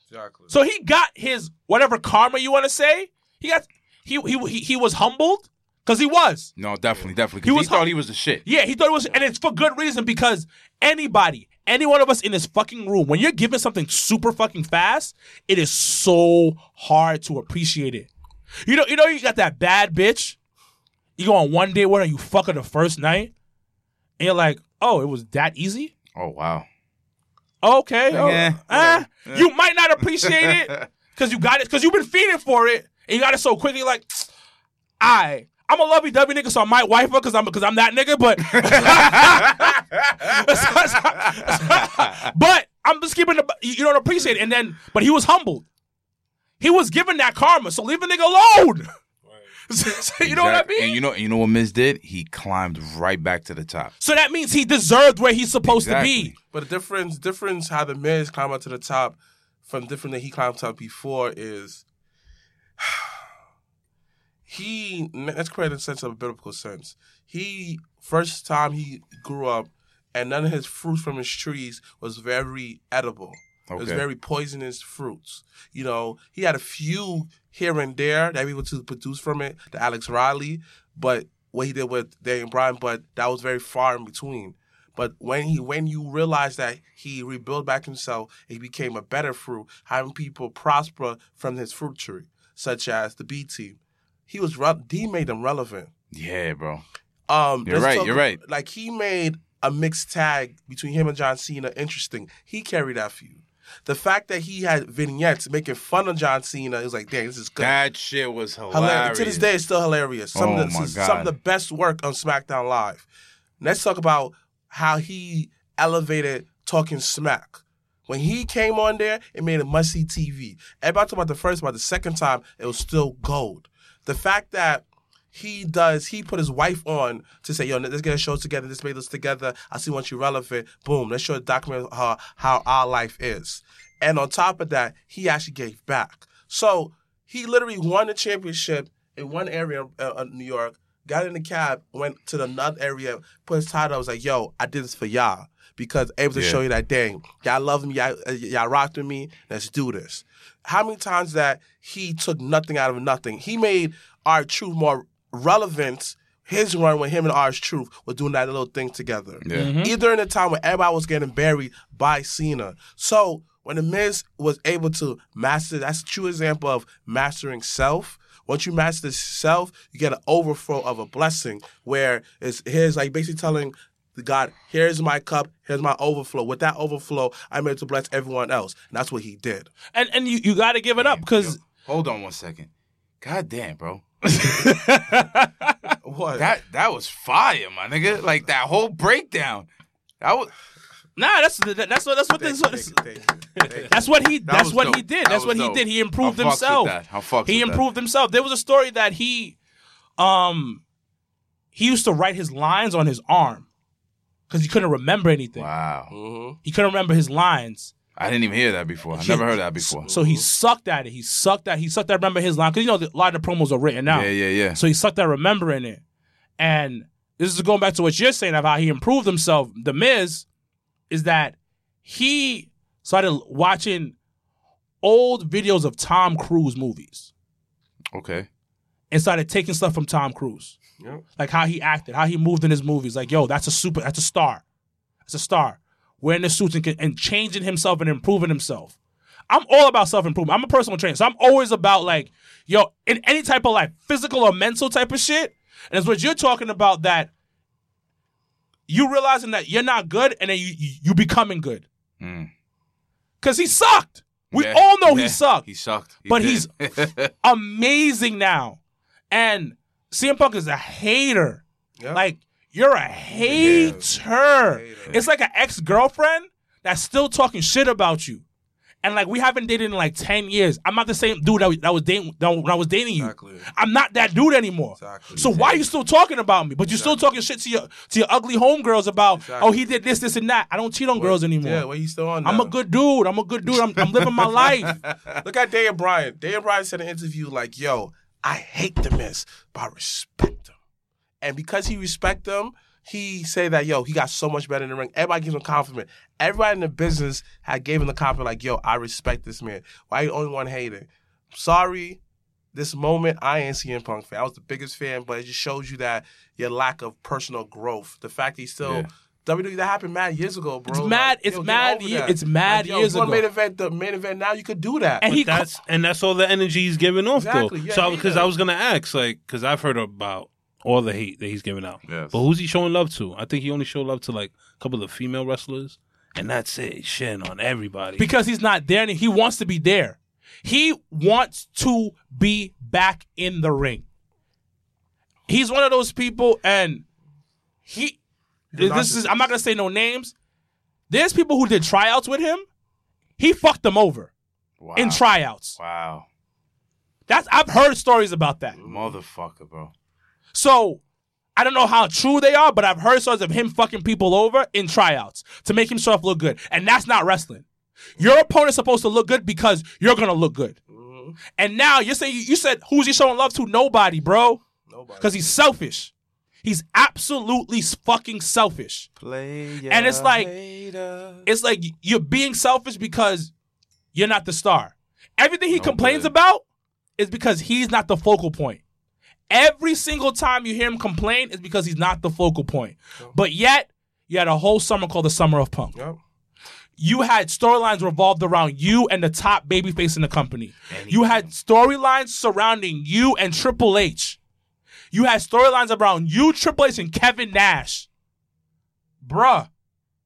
exactly. So he got his whatever karma you want to say. He got he he he, he was humbled because he was. No, definitely, definitely. He Because he, was thought he was the shit. Yeah, he thought it was, and it's for good reason because anybody, any one of us in this fucking room, when you're given something super fucking fast, it is so hard to appreciate it. You know, you know, you got that bad bitch You go on one date with her, you fuck her the first night, and you're like, oh, it was that easy. Oh wow. Okay, oh, Yeah. eh, [LAUGHS] you might not appreciate it [LAUGHS] because you got it because you've been feeding for it and you got it so quickly. Like, [TSK] I. I'm a lovey dovey nigga, so I might wife her because I'm because I'm that nigga. But [LAUGHS] [LAUGHS] but I'm just keeping the you don't appreciate it. And then but he was humbled. He was given that karma, so leave a nigga alone. [LAUGHS] So you know what I mean? And you know, you know what Miz did? He climbed right back to the top. so that means he deserved where he's supposed to be. But the difference, difference how the Miz climbed up to the top from different than he climbed up before is [SIGHS] he. Let's create a sense of a biblical sense. He first time he grew up, and none of his fruits from his trees was very edible. It was very poisonous fruits. You know, he had a few here and there that he was to produce from it, the Alex Riley, but what he did with Daniel Bryan, but that was very far in between. But when he when you realize that he rebuilt back himself, he became a better fruit, having people prosper from his fruit tree, such as the B team. He was re- he made them relevant. Yeah, bro. Um, You're right, talk- you're right. Like he made a mixed tag between him and John Cena interesting. He carried that feud. The fact that he had vignettes making fun of John Cena is like, dang, this is good. That shit was hilarious. Hilarious. To this day, it's still hilarious. Some Oh of the, oh my some of the best work on SmackDown Live. Let's talk about how he elevated talking smack. When he came on there, it made it must see TV. Everybody talk about the first, but the second time, it was still gold. The fact that he does, he put his wife on to say, yo, let's get a show together, let's make this together. I see once you relevant. Boom, let's show document how, how our life is. And on top of that, he actually gave back. So he literally won the championship in one area of uh, New York, got in the cab, went to another area, put his title. I was like, yo, I did this for y'all because able to Yeah. show you that, dang, y'all love me, y'all, uh, y'all rocked with me, let's do this. How many times that he took nothing out of nothing? He made R-Truth more relevant. His run with him and ours truth was doing that little thing together. Yeah. Mm-hmm. Either in the time when everybody was getting buried by Cena. So when the Miz was able to master, that's a true example of mastering self. Once you master self, you get an overflow of a blessing where it's here's like basically telling God, here's my cup, here's my overflow. With that overflow, I'm able to bless everyone else. And that's what he did. And and you, you got to give it up because Hold on one second. God damn, bro. [LAUGHS] What? That that was fire, my nigga. Like that whole breakdown. That was nah, that's that's what that's what this. Thank you, thank you, [LAUGHS] thank you. That's what he. That that's was what he did. That's was what he did. He improved I fucks with himself. that. I fucks He with that. improved himself. There was a story that he, um, he used to write his lines on his arm because he couldn't remember anything. Wow. Mhm. He couldn't remember his lines. I didn't even hear that before. I never heard that before. So he sucked at it. He sucked at. He sucked at remember his line because you know a lot of the promos are written out. Yeah, yeah, yeah. So he sucked at remembering it. And this is going back to what you're saying of how he improved himself. The Miz is that he started watching old videos of Tom Cruise movies Okay. and started taking stuff from Tom Cruise. Yep. Like how he acted, how he moved in his movies. Like, yo, that's a super, that's a star. That's a star. Wearing the suits and, and changing himself and improving himself. I'm all about self improvement. I'm a personal trainer, so I'm always about like, yo, in any type of like physical or mental type of shit. And it's what you're talking about that you realizing that you're not good and then you you, you becoming good. Mm. Cause he sucked. We Yeah, all know yeah, he sucked He sucked. He But did. he's [LAUGHS] amazing now. And CM Punk is a hater. Yeah. Like, you're a hater. It's like an ex girlfriend that's still talking shit about you. And like, we haven't dated in like 10 years. I'm not the same dude that, was- that was dating that, when I was dating you. Exactly. I'm not that dude anymore. Exactly. So why are you still talking about me? But you're still talking shit to your to your ugly homegirls about, oh, Exactly. oh, he did this, this, and that. I don't cheat on girls anymore. Yeah, well, he's still on. I'm now. a good dude. I'm a good dude. I'm, I'm living my [LAUGHS] life. Look at Daniel Bryan. Daniel Bryan said in an interview like, "Yo, I hate the Miz, but I respect him." And because he respect them, he say that yo, he got so much better in the ring. Everybody gives him a compliment. Everybody in the business had gave him the compliment like, "Yo, I respect this man." Why you only one hating? Sorry, this moment I ain't CM Punk fan. I was the biggest fan, but it just shows you that your lack of personal growth. The fact that he's still. Yeah. WWE that happened mad years ago, bro. It's mad- it's yo, mad over ye- that. it's mad yo, years you ago. Main event, the main event now, you could do that. And he that's and that's all the energy he's giving off Exactly, though. yeah, so because does. I was gonna ask like because I've heard about all the hate that he's giving out. Yes. But who's he showing love to? I think he only showed love to like a couple of female wrestlers, and that's it. He's Shitting on everybody. because he's not there and he wants to be there. He wants to be back in the ring. He's one of those people, and he. This is. I'm not gonna say no names. There's people who did tryouts with him. He fucked them over Wow. in tryouts. Wow. That's I've heard stories about that. Motherfucker, bro. So I don't know how true they are, but I've heard stories of him fucking people over in tryouts to make himself look good. And that's not wrestling. Your opponent's supposed to look good because you're gonna look good. Mm-hmm. And now you're saying you said who's he showing love to? Nobody, bro. Nobody. Because he's selfish. He's absolutely fucking selfish. And it's like it's like you're being selfish because you're not the star. Everything he complains good. about is because he's not the focal point. Every single time you hear him complain is because he's not the focal point. But yet, you had a whole summer called the Summer of Punk. Yep. You had storylines revolved around you and the top babyface in the company. You had storylines surrounding you and Triple H. You had storylines around you, Triple H, and Kevin Nash. Bruh.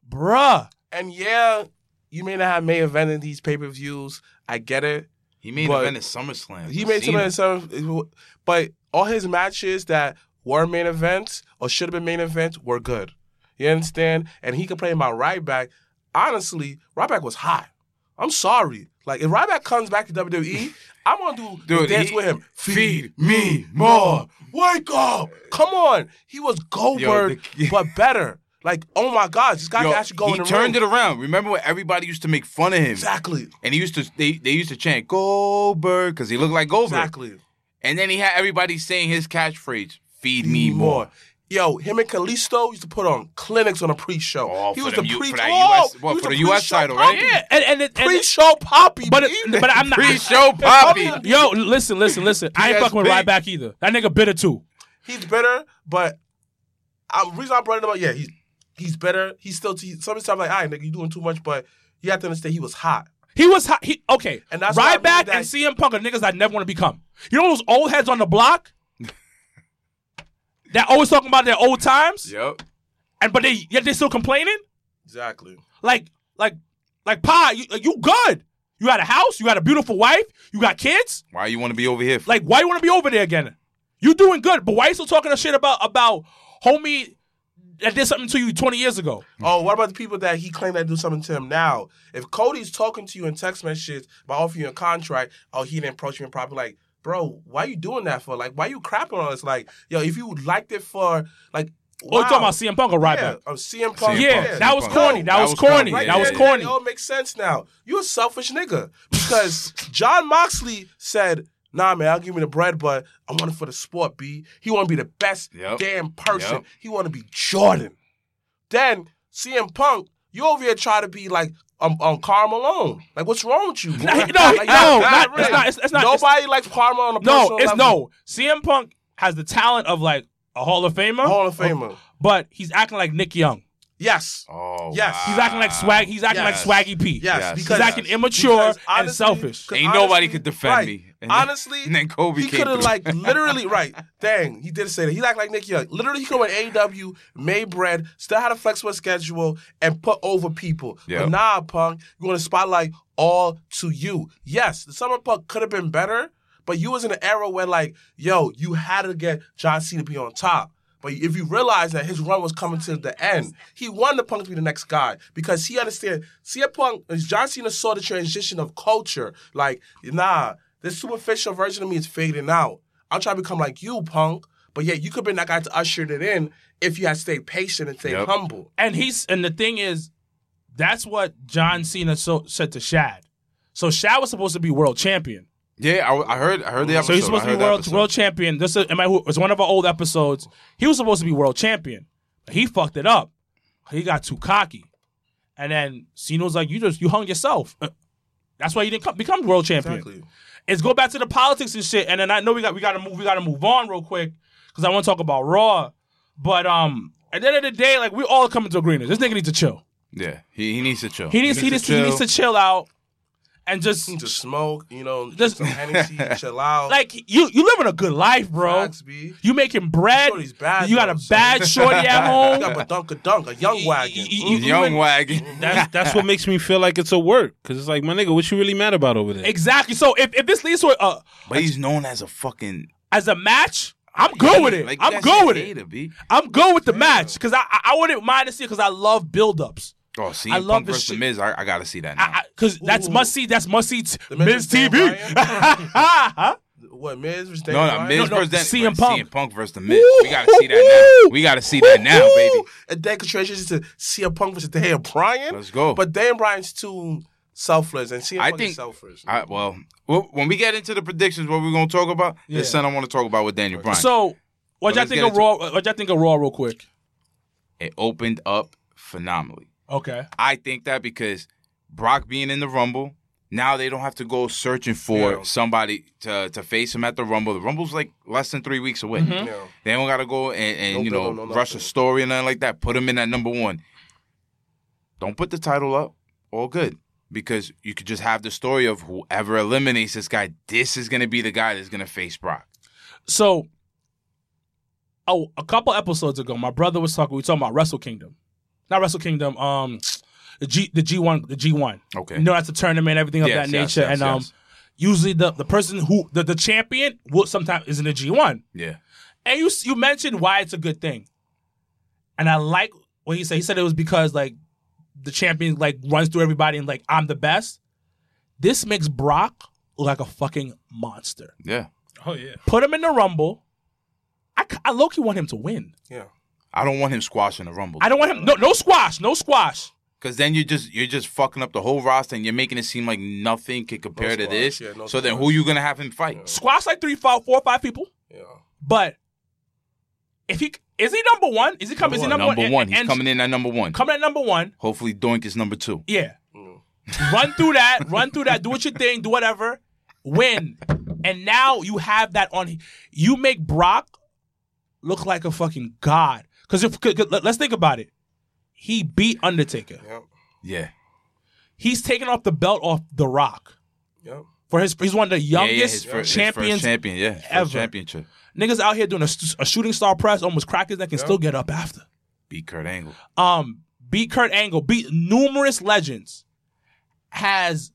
Bruh. And yeah, you may not have main event in these pay per views. I get it. He made But event at SummerSlam. He I've made seen some it. of but all his matches that were main events or should have been main events were good. You understand? And he complained about Ryback. Honestly, Ryback was hot. I'm sorry. Like if Ryback comes back to WWE, [LAUGHS] I'm gonna do the Dude, dance he- with him. Feed me more. Wake up! Come on. He was Goldberg, the- but better. Like, oh my God, this guy Yo, actually go he in the turned ring. it around. Remember when everybody used to make fun of him? Exactly. And he used to they, they used to chant Goldberg because he looked like Goldberg. Exactly. And then he had everybody saying his catchphrase, "Feed me Need more." Yo, him and Kalisto used to put on clinics on a pre-show. Oh, he was them the U- pre for that oh, US what, he was for the pre-show US title, poppy. right? Yeah, and, and, it, and Pre-show poppy, but it, but I'm not. Pre-show Poppy. Yo, listen, listen, listen. I ain't PSP. fucking with Ryback either. That nigga bitter too. he's better, but um, reason I brought it up, yeah, he's he's better. He's still he, sometimes like, all right, nigga, you doing too much, but you have to understand he was hot. He was hot. He okay. And that's why I Ryback believe that- and CM Punk are niggas I never want to become. You know those old heads on the block [LAUGHS] that always talking about their old times, Yep. and but they yet they still complaining. Exactly. Like like like Pa, you, uh, you good? You got a house. You got a beautiful wife. You got kids. Why you want to be over here? For? Like why you want to be over there again? You doing good, but why you still talking a shit about about homie that did something to you twenty years ago? Oh, what about the people that he claimed that do something to him now? If Cody's talking to you in text messages by offering you a contract, oh, he didn't approach you and probably like, bro, why you doing that for? Like, why you crapping on us? Like, yo, if you liked it for like, Oh, you talking about CM Punk or Yeah, Ryback? I'm CM Punk. CM Yeah, Punk. that was corny. That, That was was corny. corny. Right That was corny. It all makes sense now. You a selfish nigga because Jon Moxley said, "Nah, man, I'll give me the bread, but I want it for the sport." B. He want to be the best Yep. damn person. Yep. He want to be Jordan. Then CM Punk, you over here try to be like um, um Karl Malone. Like, what's wrong with you? [LAUGHS] bro? No, no, Like, no, that's not- real. it's not- it's- it's not- it's- Nobody likes Karl Malone on a No, personal it's level. no. CM Punk has the talent of like a Hall of Famer, Hall of Famer. but he's acting like Nick Young. Yes. oh, Yes. wow. He's acting like swag. He's acting Yes. like Swaggy P. Yes, Yes. because he's acting immature because and selfish. selfish. 'cause Ain't nobody could defend right. me. And then- honestly, and then Kobe he could have like literally right. Dang, he did say that. He act like Nick Young. Literally, he could have went AEW, made bread, still had a flexible schedule, and put over people. Yep. But nah, Punk, you want to spotlight all to you. Yes, the summer Punk could have been better, but you was in an era where like, yo, you had to get John Cena to be on top. But if you realize that his run was coming to the end, he wanted the Punk to be the next guy because he understand. CM Punk, John Cena saw the transition of culture. Like, nah, this superficial version of me is fading out. I'm trying to become like you, Punk. But yeah, you could have been that guy to usher it in if you had stayed patient and stayed Yep. humble. And he's and the thing is, that's what John Cena so, said to Shad. So Shad was supposed to be world champion. yeah, I, I heard. I heard the episode. So he's supposed I to be world world champion. This is, am I, it was one of our old episodes. He was supposed to be world champion. He fucked it up. He got too cocky, and then Cena was like, "You just you hung yourself." Uh, That's why you didn't come, become world champion. Exactly. It's go back to the politics and shit. And then I know we got we got to move we got to move on real quick because I want to talk about Raw. But um, at the end of the day, like we all coming to agreement. This nigga needs to chill. Yeah, he, he needs to chill. He needs he needs, he needs to chill out. And just [LAUGHS] Just smoke, you know, Just- just some Hennessy, [LAUGHS] chill out. like you you living a good life, bro. Facts, B. You making bread. Shorty's bad, you got a though, son. bad shorty at [LAUGHS] home. You got a dunk a dunk, a young wagon. y- y-. Young wagon. That's that's what makes me feel like it's a work. Cause it's like, my nigga, what you really mad about over there? Exactly. So if, if this leads to a, uh, But he's known as a fucking. as a match, I'm good with it. Like, I'm guys good with it. hater, B. I'm good with the match because I, I I wouldn't mind to see it because I love buildups. Oh, see, I love Punk the versus the. Miz. I, I gotta see that now. Because that's Ooh. must see. That's must see. T- The Miz Miz TV. [LAUGHS] huh? What Miz versus no, Daniel no, Bryan? Miz No, no, versus Dan- CM but Punk. CM Punk versus the Miz. We gotta see that now. We gotta see that now, baby. And then transitions to CM Punk versus Daniel Bryan. Let's go. But Daniel Bryan's too selfless, and CM I Punk think- is selfish. All right, well, well, when we get into the predictions, what we're gonna talk about? Yeah. This son I want to talk about with Daniel Bryan. So what So y'all think of Raw? What y'all think of Raw, real quick? it opened up phenomenally. Okay. I think that because Brock being in the Rumble, now they don't have to go searching for Yeah. somebody to, to face him at the Rumble. The Rumble's like less than three weeks away. Mm-hmm. Yeah. They don't got to go and, and No you know no rush a story and nothing like that. Put him in at number one. Don't put the title up. All good. Because you could just have the story of whoever eliminates this guy. This is going to be the guy that's going to face Brock. So, oh, a couple episodes ago, my brother was talking. We were talking about Wrestle Kingdom, not Wrestle Kingdom. Um, the G, the G one, the G one. Okay. You know that's a tournament, everything of Yes, that yes, nature, yes, and um, yes. usually the the person who the, the champion will sometimes is in the G one. Yeah. And you you mentioned why it's a good thing, and I like what he said. He said it was because like the champion like runs through everybody and like I'm the best. This makes Brock look like a fucking monster. Yeah. Oh yeah. Put him in the Rumble. I, I low key want him to win. Yeah. I don't want him squashing the Rumble. I don't want him. No, no squash. No squash. Because then you're just you're just fucking up the whole roster and you're making it seem like nothing can compare to this. yeah, no so then squash. who you gonna have him fight? Squash like three, five, four, or five people. Yeah. But if he is he number one? Is he coming? Is he number, Number one? one. And- He's and coming in at number one. Coming at number one. Hopefully Doink is number two. Yeah. Mm. run through that. [LAUGHS] Run through that. Do what you thing. Do whatever. Win. And now you have that on. You make Brock look like a fucking god. Because if 'cause let- let's think about it, he beat Undertaker. Yep. Yeah. He's taken off the belt off The Rock Yep. for his. He's one of the youngest yeah, his first, his champions first champion, yeah. First ever. championship. Niggas out here doing a, a shooting star press, almost crack his neck and still get up after. Beat Kurt Angle. Um, beat Kurt Angle, beat numerous legends. Has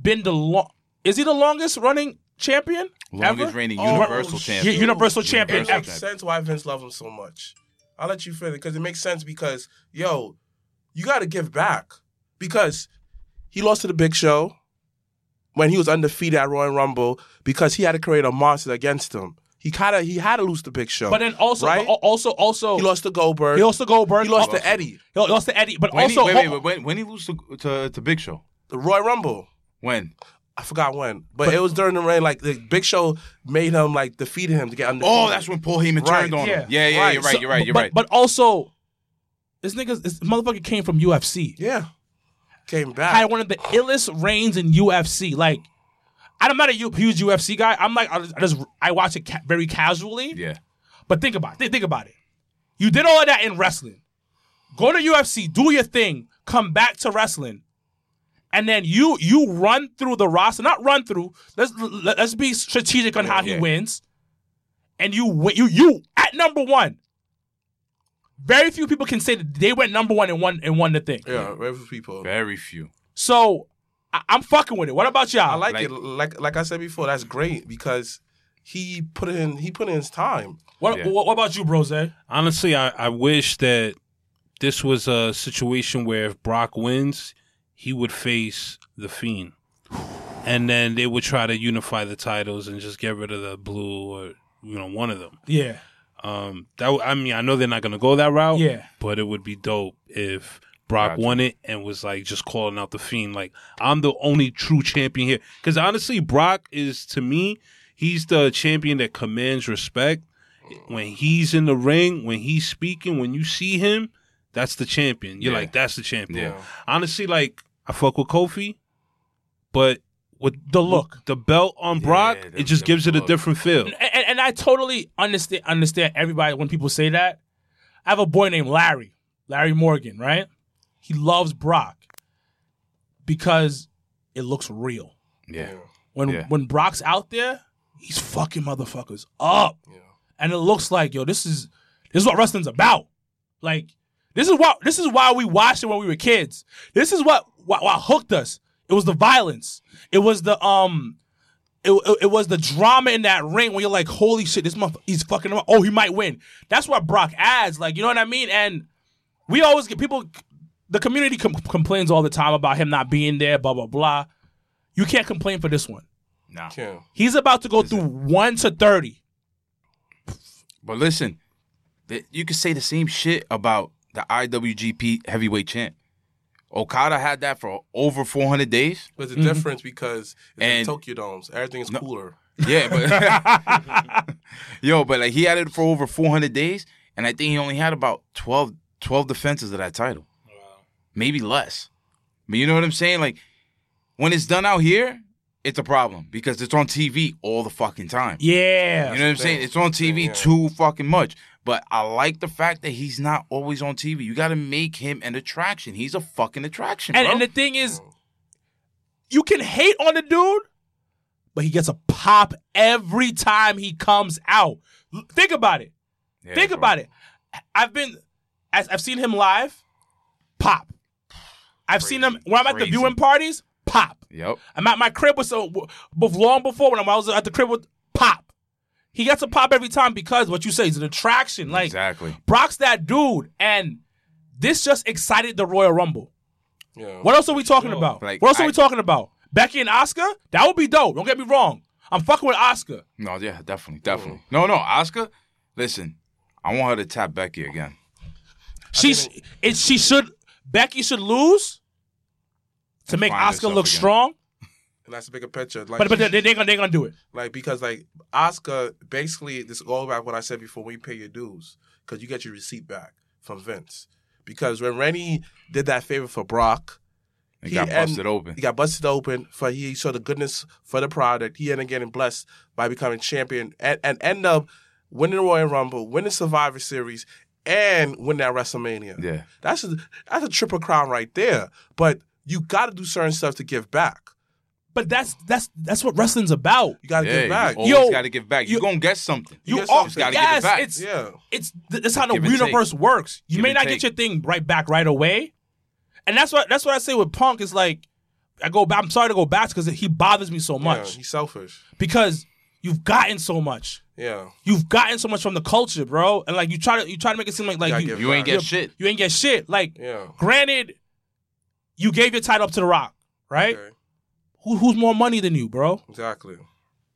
been the long. Is he the longest running champion? Longest ever? reigning Oh, Universal champion. U- Universal champion It ever. makes sense why Vince loves him so much. I'll let you finish because it makes sense because yo, you got to give back because he lost to the Big Show when he was undefeated at Royal Rumble because he had to create a monster against him. He kind of he had to lose the Big Show, But then also, right? al- also, also, he lost to Goldberg. He lost to Goldberg. He lost Oh, to Eddie, He lost to Eddie. But When also, he, wait, wait, wait, when, when he lose to, to to Big Show? the Royal Rumble. When? I forgot when, but, it was during the reign. Like the Big Show made him like defeated him to get undefeated. Oh, that's when Paul Heyman Right, turned on yeah. him. Yeah, yeah, Right. you're right, so- you're right, you're but, right. But also, this nigga, this motherfucker came from UFC. yeah, came back. Had one of the illest reigns in UFC. Like, I'm not a u- huge UFC guy. I'm like, I just, I, just, I watch it ca- very casually. yeah. But think about it. Think about it. You did all of that in wrestling. Go to UFC, do your thing, come back to wrestling, and then you you run through the roster. Not run through. Let's let- let's be strategic on how he wins. And you wi- you you at number one. Very few people can say that they went number one and won and won the thing. yeah, very few people. Very few. So I, I'm fucking with it. What about y'all? I like, Like- it. Like like I said before, that's great because he put in he put in his time. what, Yeah. what, what about you, Brose? Honestly, I, I wish that this was a situation where if Brock wins, he would face the Fiend, and then they would try to unify the titles and just get rid of the blue or you know one of them. Yeah. Um, that w- I mean, I know they're not gonna go that route. Yeah. but it would be dope if Brock Gotcha. won it and was like just calling out the Fiend, like I'm the only true champion here. Because honestly, Brock is to me, he's the champion that commands respect. When he's in the ring, when he's speaking, when you see him, that's the champion. You're Yeah. like, that's the champion. Yeah. Honestly, like I fuck with Kofi, but with The look. the belt on Brock, the- it just the gives it a look. different feel. and, and, and I totally understand understand everybody when people say that. I have a boy named Larry, Larry Morgan, right? He loves Brock because it looks real. Yeah. When Yeah. when Brock's out there, he's fucking motherfuckers up. And it looks like, yo, this is this is what wrestling's about. Like, this is what this is why we watched it when we were kids. This is what what, what hooked us. It was the violence. It was the um it, it, it was the drama in that ring where you're like, holy shit, this motherfucker, he's fucking up. Oh, he might win. That's what Brock adds. Like, you know what I mean? And we always get people, the community com- complains all the time about him not being there, blah, blah, blah. You can't complain for this one. Nah. Yeah. He's about to go through 1 to 30. But listen, you could say the same shit about the IWGP heavyweight champ. Okada had that for over 400 days. There's a mm-hmm. difference because it's And- in Tokyo Domes. Everything's cooler. Yeah, but [LAUGHS] [LAUGHS] yo, but like he had it for over 400 days, and I think he only had about 12, 12 defenses of that title, maybe less. But you know what I'm saying? Like when it's done out here, it's a problem because it's on TV all the fucking time. Yeah. You know what I'm saying? It's on TV yeah. too fucking much. But I like the fact that he's not always on TV. You got to make him an attraction. He's a fucking attraction, and, bro. and the thing is, you can hate on the dude, but he gets a pop every time he comes out. Think about it. Yeah, Think bro. about it. I've been, as I've seen him live, pop. I've seen him when I'm at the viewing parties, pop. Yep. I'm at my crib with so long before when I was at the crib with pop. He gets a pop every time because what you say is an attraction. Like Exactly. Brock's that dude, and this just excited the Royal Rumble. Yeah. What else are we talking about? Like, what else are we talking about? Becky and Asuka? That would be dope. Don't get me wrong. I'm fucking with Asuka. No, yeah, definitely, definitely. No, no, Asuka. Listen, I want her to tap Becky again. She it, she should Becky should lose to make Asuka look again. strong. And that's a bigger picture. Like, But but they, they're gonna they're gonna do it. like because like Asuka, basically, this goes back what I said before. When you pay your dues, because you get your receipt back from Vince. Because when Rennie did that favor for Brock, It He- got and busted open. He got busted open for he saw the goodness for the product. He ended up getting blessed by becoming champion and, and end up winning the Royal Rumble, winning Survivor Series, and win that WrestleMania. Yeah. That's a that's a triple crown right there. But you got to do certain stuff to give back. But that's that's that's what wrestling's about. You got to Yeah, give back. you always Yo, got to give back. You, you- gonna get something. You get all, something. Gotta give it back. it's yeah. it's that's how the Give and universe works. You Give may not take. get your thing right back right away, and that's what that's what I say with Punk is like. I go back. I'm sorry to go back because he bothers me so Yeah, much he's selfish. because you've gotten so much. Yeah. You've gotten so much from the culture, bro, and like you try to you try to make it seem like like gotta you, You ain't get shit. you ain't get shit. Like, Yeah. granted, you gave your title up to The Rock, right? Okay. Who, who's more money than you, bro? Exactly.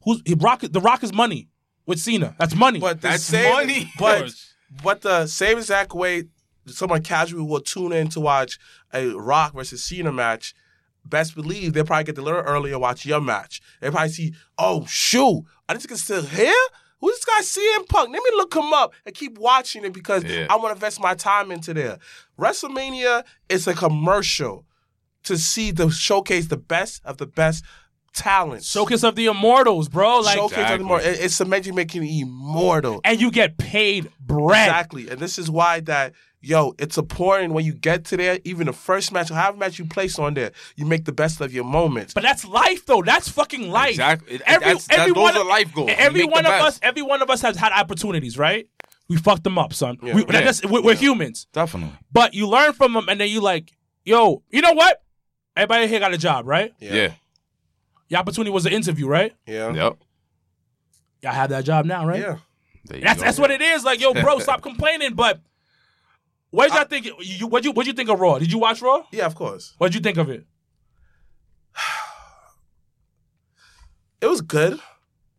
Who's he, Rock? The Rock is money with Cena. That's money. But the That's same, money. [LAUGHS] But but the same exact way someone casual will tune in to watch a Rock versus Cena match, best believe they'll probably get there a little early watch your match. They probably see, oh shoot, are this guy still here? Who's this guy CM Punk? Let me look him up and keep watching it because Yeah. I want to invest my time into there. WrestleMania is a commercial to see the showcase the best of the best talent. Showcase of the Immortals, bro. Like, showcase of the Exactly. more. it- It's cementing making immortal. and you get paid bread. Exactly. And this is why that, yo, it's important when you get to there, even the first match or however match you place on there, you make the best of your moments. But that's life, though. That's fucking life. Exactly. It- that's- that- those one- are life goals. Every one of best. us, every one of us has had opportunities, right? We fucked them up, son. Yeah. We, that- Yeah. that's- we're, we're humans, Definitely. but you learn from them, and then you like, yo, you know what? Everybody here got a job, right? Yeah. Your opportunity was an interview, right? Yeah. Yep. Y'all have that job now, right? Yeah. That's go. that's what it is. Like, yo, bro, [LAUGHS] stop complaining. But what did y'all think? You, what you what you think of Raw? Did you watch Raw? Yeah, of course. What did you think of it? [SIGHS] It was good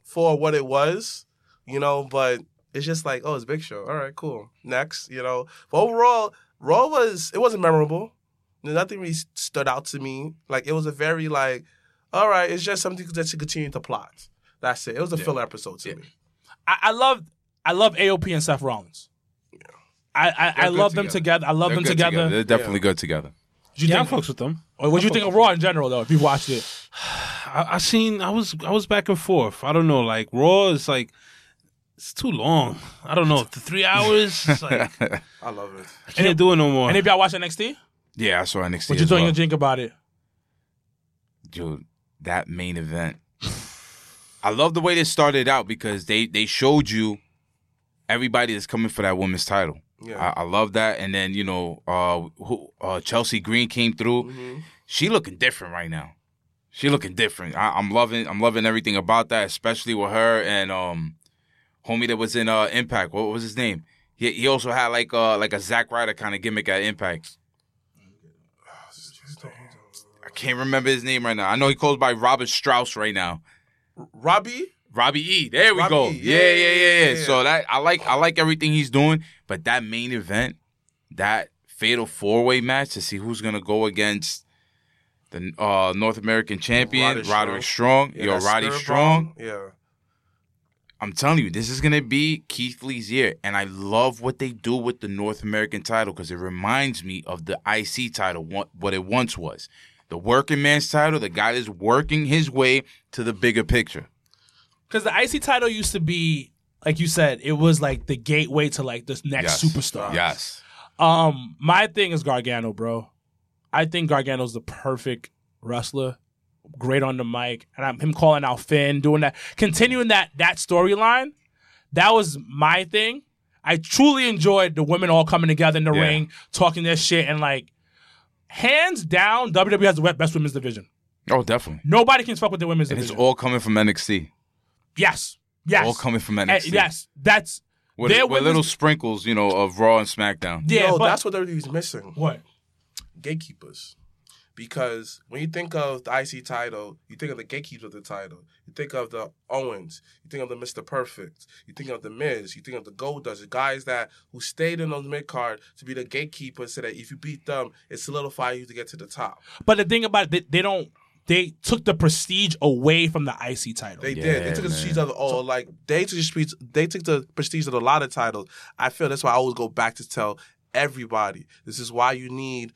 for what it was, you know, but it's just like, oh, it's Big Show. All right, cool. Next, you know. But overall, Raw was, it wasn't memorable. Nothing really stood out to me. Like, it was a very, like, all right, it's just something that should continue to plot. That's it. It was a filler episode to me. I, I love I love AOP and Seth Rollins. I I, I They're good love them together. together. I love They're them good together. They're definitely good together. Did you Yeah, I think, fucks with them. or what do you think of Raw in general though? If you watched it, I, I seen. I was. I was back and forth. I don't know. Like Raw is like. It's too long. I don't know. The three hours. It's like I [LAUGHS] I love it. I can't do it no more. and if y'all watch NXT, Yeah, I saw NXT. what you as doing well. your drink about it? dude, that main event. I love the way they started out because they they showed you everybody that's coming for that women's title. Yeah. I, I love that. And then you know, uh, who, uh, Chelsea Green came through. Mm-hmm. She looking different right now. She looking different. I, I'm loving. I'm loving everything about that, especially with her and um, homie that was in uh Impact. What was his name? He he also had like uh like a Zack Ryder kind of gimmick at Impact. I can't remember his name right now. I know he goes by Robert Strauss right now. Robbie. Robbie E. There we Robbie go. E. Yeah, Yeah, yeah, yeah, yeah. So that I like I like everything he's doing, but that main event, that fatal four way match to see who's gonna go against the uh, North American champion, Roderick Roderick, Strong. Strong. Yeah, Yo, Roddy Strong. Yeah. I'm telling you, this is gonna be Keith Lee's year, and I love what they do with the North American title because it reminds me of the IC title, what it once was. The working man's title, the guy that's working his way to the bigger picture. Because the IC title used to be, like you said, it was like the gateway to like this next Yes. superstar. Yes. Um, my thing is Gargano, bro. I think Gargano's the perfect wrestler. Great on the mic, and I'm him calling out Finn, doing that, continuing that that storyline. That was my thing. I truly enjoyed the women all coming together in the Yeah. ring, talking their shit, and like, hands down, WWE has the best women's division. Oh, definitely. Nobody can fuck with the women's division. And it's all coming from NXT. yes, yes, All coming from And NXT. yes, that's With, their with women's- little sprinkles, you know, of Raw and SmackDown. yeah. Yo, but, that's what WWE's missing. what gatekeepers. Because when you think of the IC title, you think of the gatekeeper of the title. You think of the Owens. You think of the Mr. Perfect. You think of the Miz. You think of the Goldust, the guys that who stayed in those mid card to be the gatekeepers, so that if you beat them, it solidifies you to get to the top. But the thing about it, they, they don't. They took the prestige away from the IC title. They Yeah, did. They took the prestige of the oh, like they took the prestige. They took the prestige of a lot of titles. I feel that's why I always go back to tell everybody this is why you need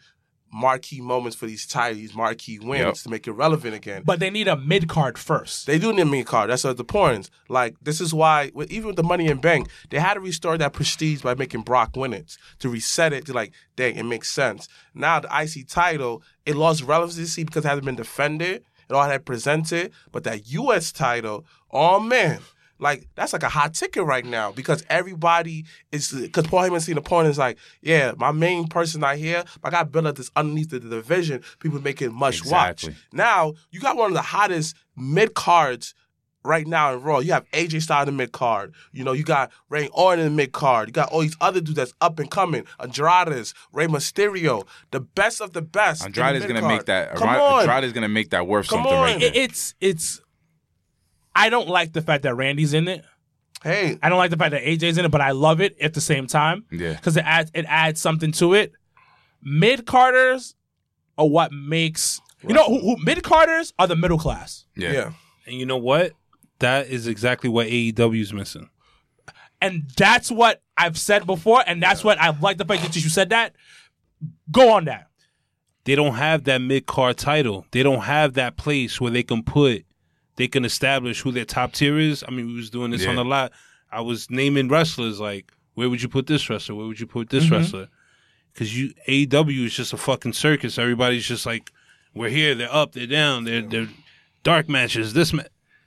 marquee moments for these titles, these marquee wins Yep. to make it relevant again. but they need a mid card first. They do need a mid card. That's what the point. Like this is why, with, even with the Money in Bank, they had to restore that prestige by making Brock win it to reset it to like, dang, it makes sense. Now the IC title, it lost relevancy because it hasn't been defended. It all had presented, but that US title, oh man. Like that's like a hot ticket right now because everybody is because Paul Heyman seen the point is like, yeah, my main person not here, but I got built up this underneath the division. People make it much Exactly. watch. Now you got one of the hottest mid cards right now in Raw. You have AJ Styles in the mid card. You know, you got Ray Orton in the mid card. You got all these other dudes that's up and coming. Andrade's, Rey Mysterio, the best of the best. in the gonna make that. Come on. Andrade's gonna make that worth Come something on. right there. It- it's it's. I don't like the fact that Randy's in it. Hey, I don't like the fact that AJ's in it, but I love it at the same time. Yeah. because it adds it adds something to it. Mid carders are what makes you know who, who mid carders are the middle class, yeah. yeah. And you know what? That is exactly what AEW is missing. and that's what I've said before, and that's what I like the fact that you said that. Go on that. They don't have that mid card title. They don't have that place where they can put, they can establish who their top tier is. I mean, we was doing this Yeah. on a lot. I was naming wrestlers like, where would you put this wrestler? Where would you put this mm-hmm. wrestler? Because you AEW is just a fucking circus. Everybody's just like, we're here, they're up, they're down, they're they're dark matches. This ma-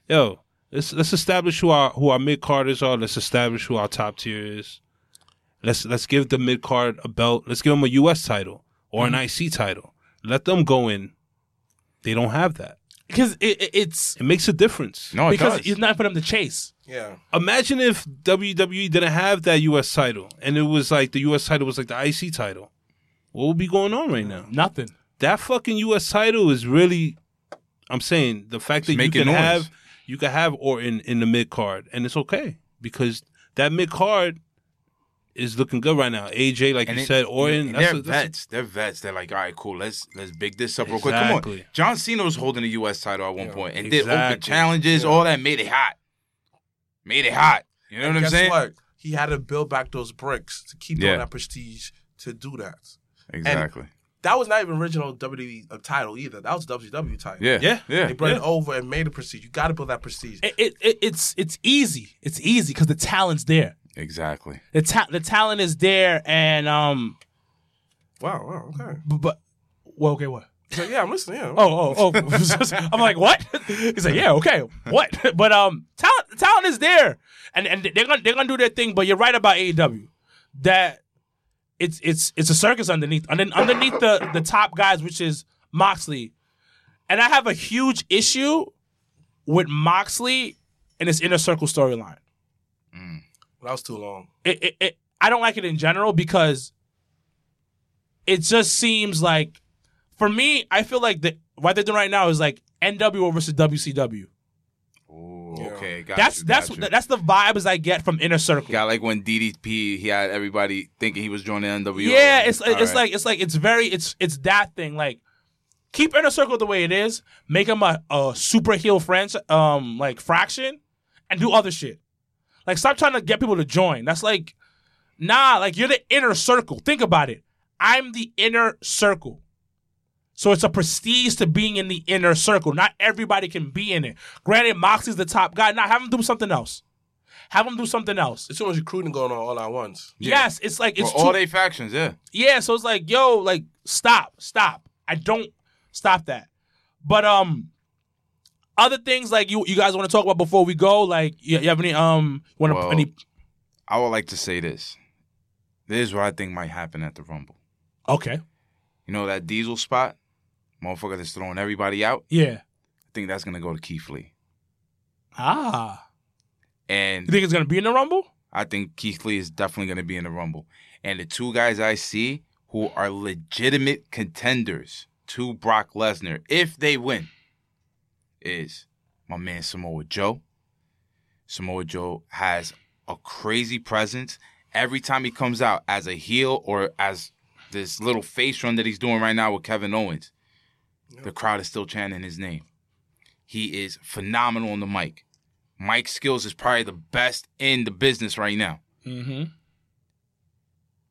yo, let's let's establish who our who our mid carders are. Let's establish who our top tier is. Let's let's give the mid card a belt. Let's give them a U.S. title or an mm-hmm. IC title. Let them go in. They don't have that. Because it, it- it's It makes a difference. No, it because does. it's not for them to chase. Yeah. Imagine if WWE didn't have that U.S. title and it was like the U.S. title was like the IC title. What would be going on right now? Nothing. That fucking U.S. title is really. I'm saying the fact that you can noise. have you can have Orton in the mid card and it's okay because that mid card is looking good right now. AJ, like And you it- said, Orton. and that's they're a- that's a- vets. They're vets. They're like, all right, cool. Let's let's big this up real quick. Come on. John Cena was holding the U.S. title at one point and did open exactly. challenges. All that made it hot. Made it hot. You know what I'm saying? what? He had to build back those bricks to keep Yeah. on that prestige to do that. Exactly. That was not even original WWE uh, title either. That was WWE title. yeah. Yeah. Yeah. They brought Yeah. it over and made a prestige. You got to build that prestige. It, it, it it's it's easy. It's easy because the talent's there. Exactly. The ta- the talent is there, and um, Wow, wow, okay. but, but well, okay, what? He's like, yeah, I'm listening. Yeah. Oh, oh, oh. [LAUGHS] [LAUGHS] I'm like, what? He's like, yeah, okay, what? [LAUGHS] But um, talent, talent is there, and and they're gonna they're gonna do their thing. But you're right about AEW, that it's it's it's a circus underneath, and then underneath the the top guys, which is Moxley, and I have a huge issue with Moxley and his inner circle storyline. That was too long. It, it, it I don't like it in general because it just seems like for me, I feel like the what they're doing right now is like NWO versus WCW. Ooh, okay, got that's you, that's got you. that's the vibes I get from Inner Circle. Got like when DDP, he had everybody thinking he was joining NWO. Yeah, it's All it's right. like it's like it's very it's it's that thing. Like keep Inner Circle the way it is, make them a, a super heel French um like faction, and do other shit. Like stop trying to get people to join. That's like nah. Like you're the inner circle. Think about it. I'm the inner circle. So it's a prestige to being in the inner circle. Not everybody can be in it. Granted, Moxie's the top guy. Now have him do something else. Have him do something else. It's too much recruiting going on all at once. Yes, it's like For it's all too, they factions, yeah. yeah, so it's like, yo, like, stop, stop. I don't stop that. But um, other things like you you guys want to talk about before we go, like you, you have any um want Well, any I would like to say this. This is what I think might happen at the Rumble. okay You know that Diesel spot, motherfucker that's throwing everybody out. yeah I think that's gonna go to Keith Lee, ah and you think it's gonna be in the rumble? I think Keith Lee is definitely gonna be in the Rumble. And the two guys I see who are legitimate contenders to Brock Lesnar, if they win, is my man Samoa Joe. Samoa Joe has a crazy presence every time he comes out as a heel or as this little face run that he's doing right now with Kevin Owens. The crowd is still chanting his name. He is phenomenal on the mic. Mike skills is probably the best in the business right now. Mm-hmm.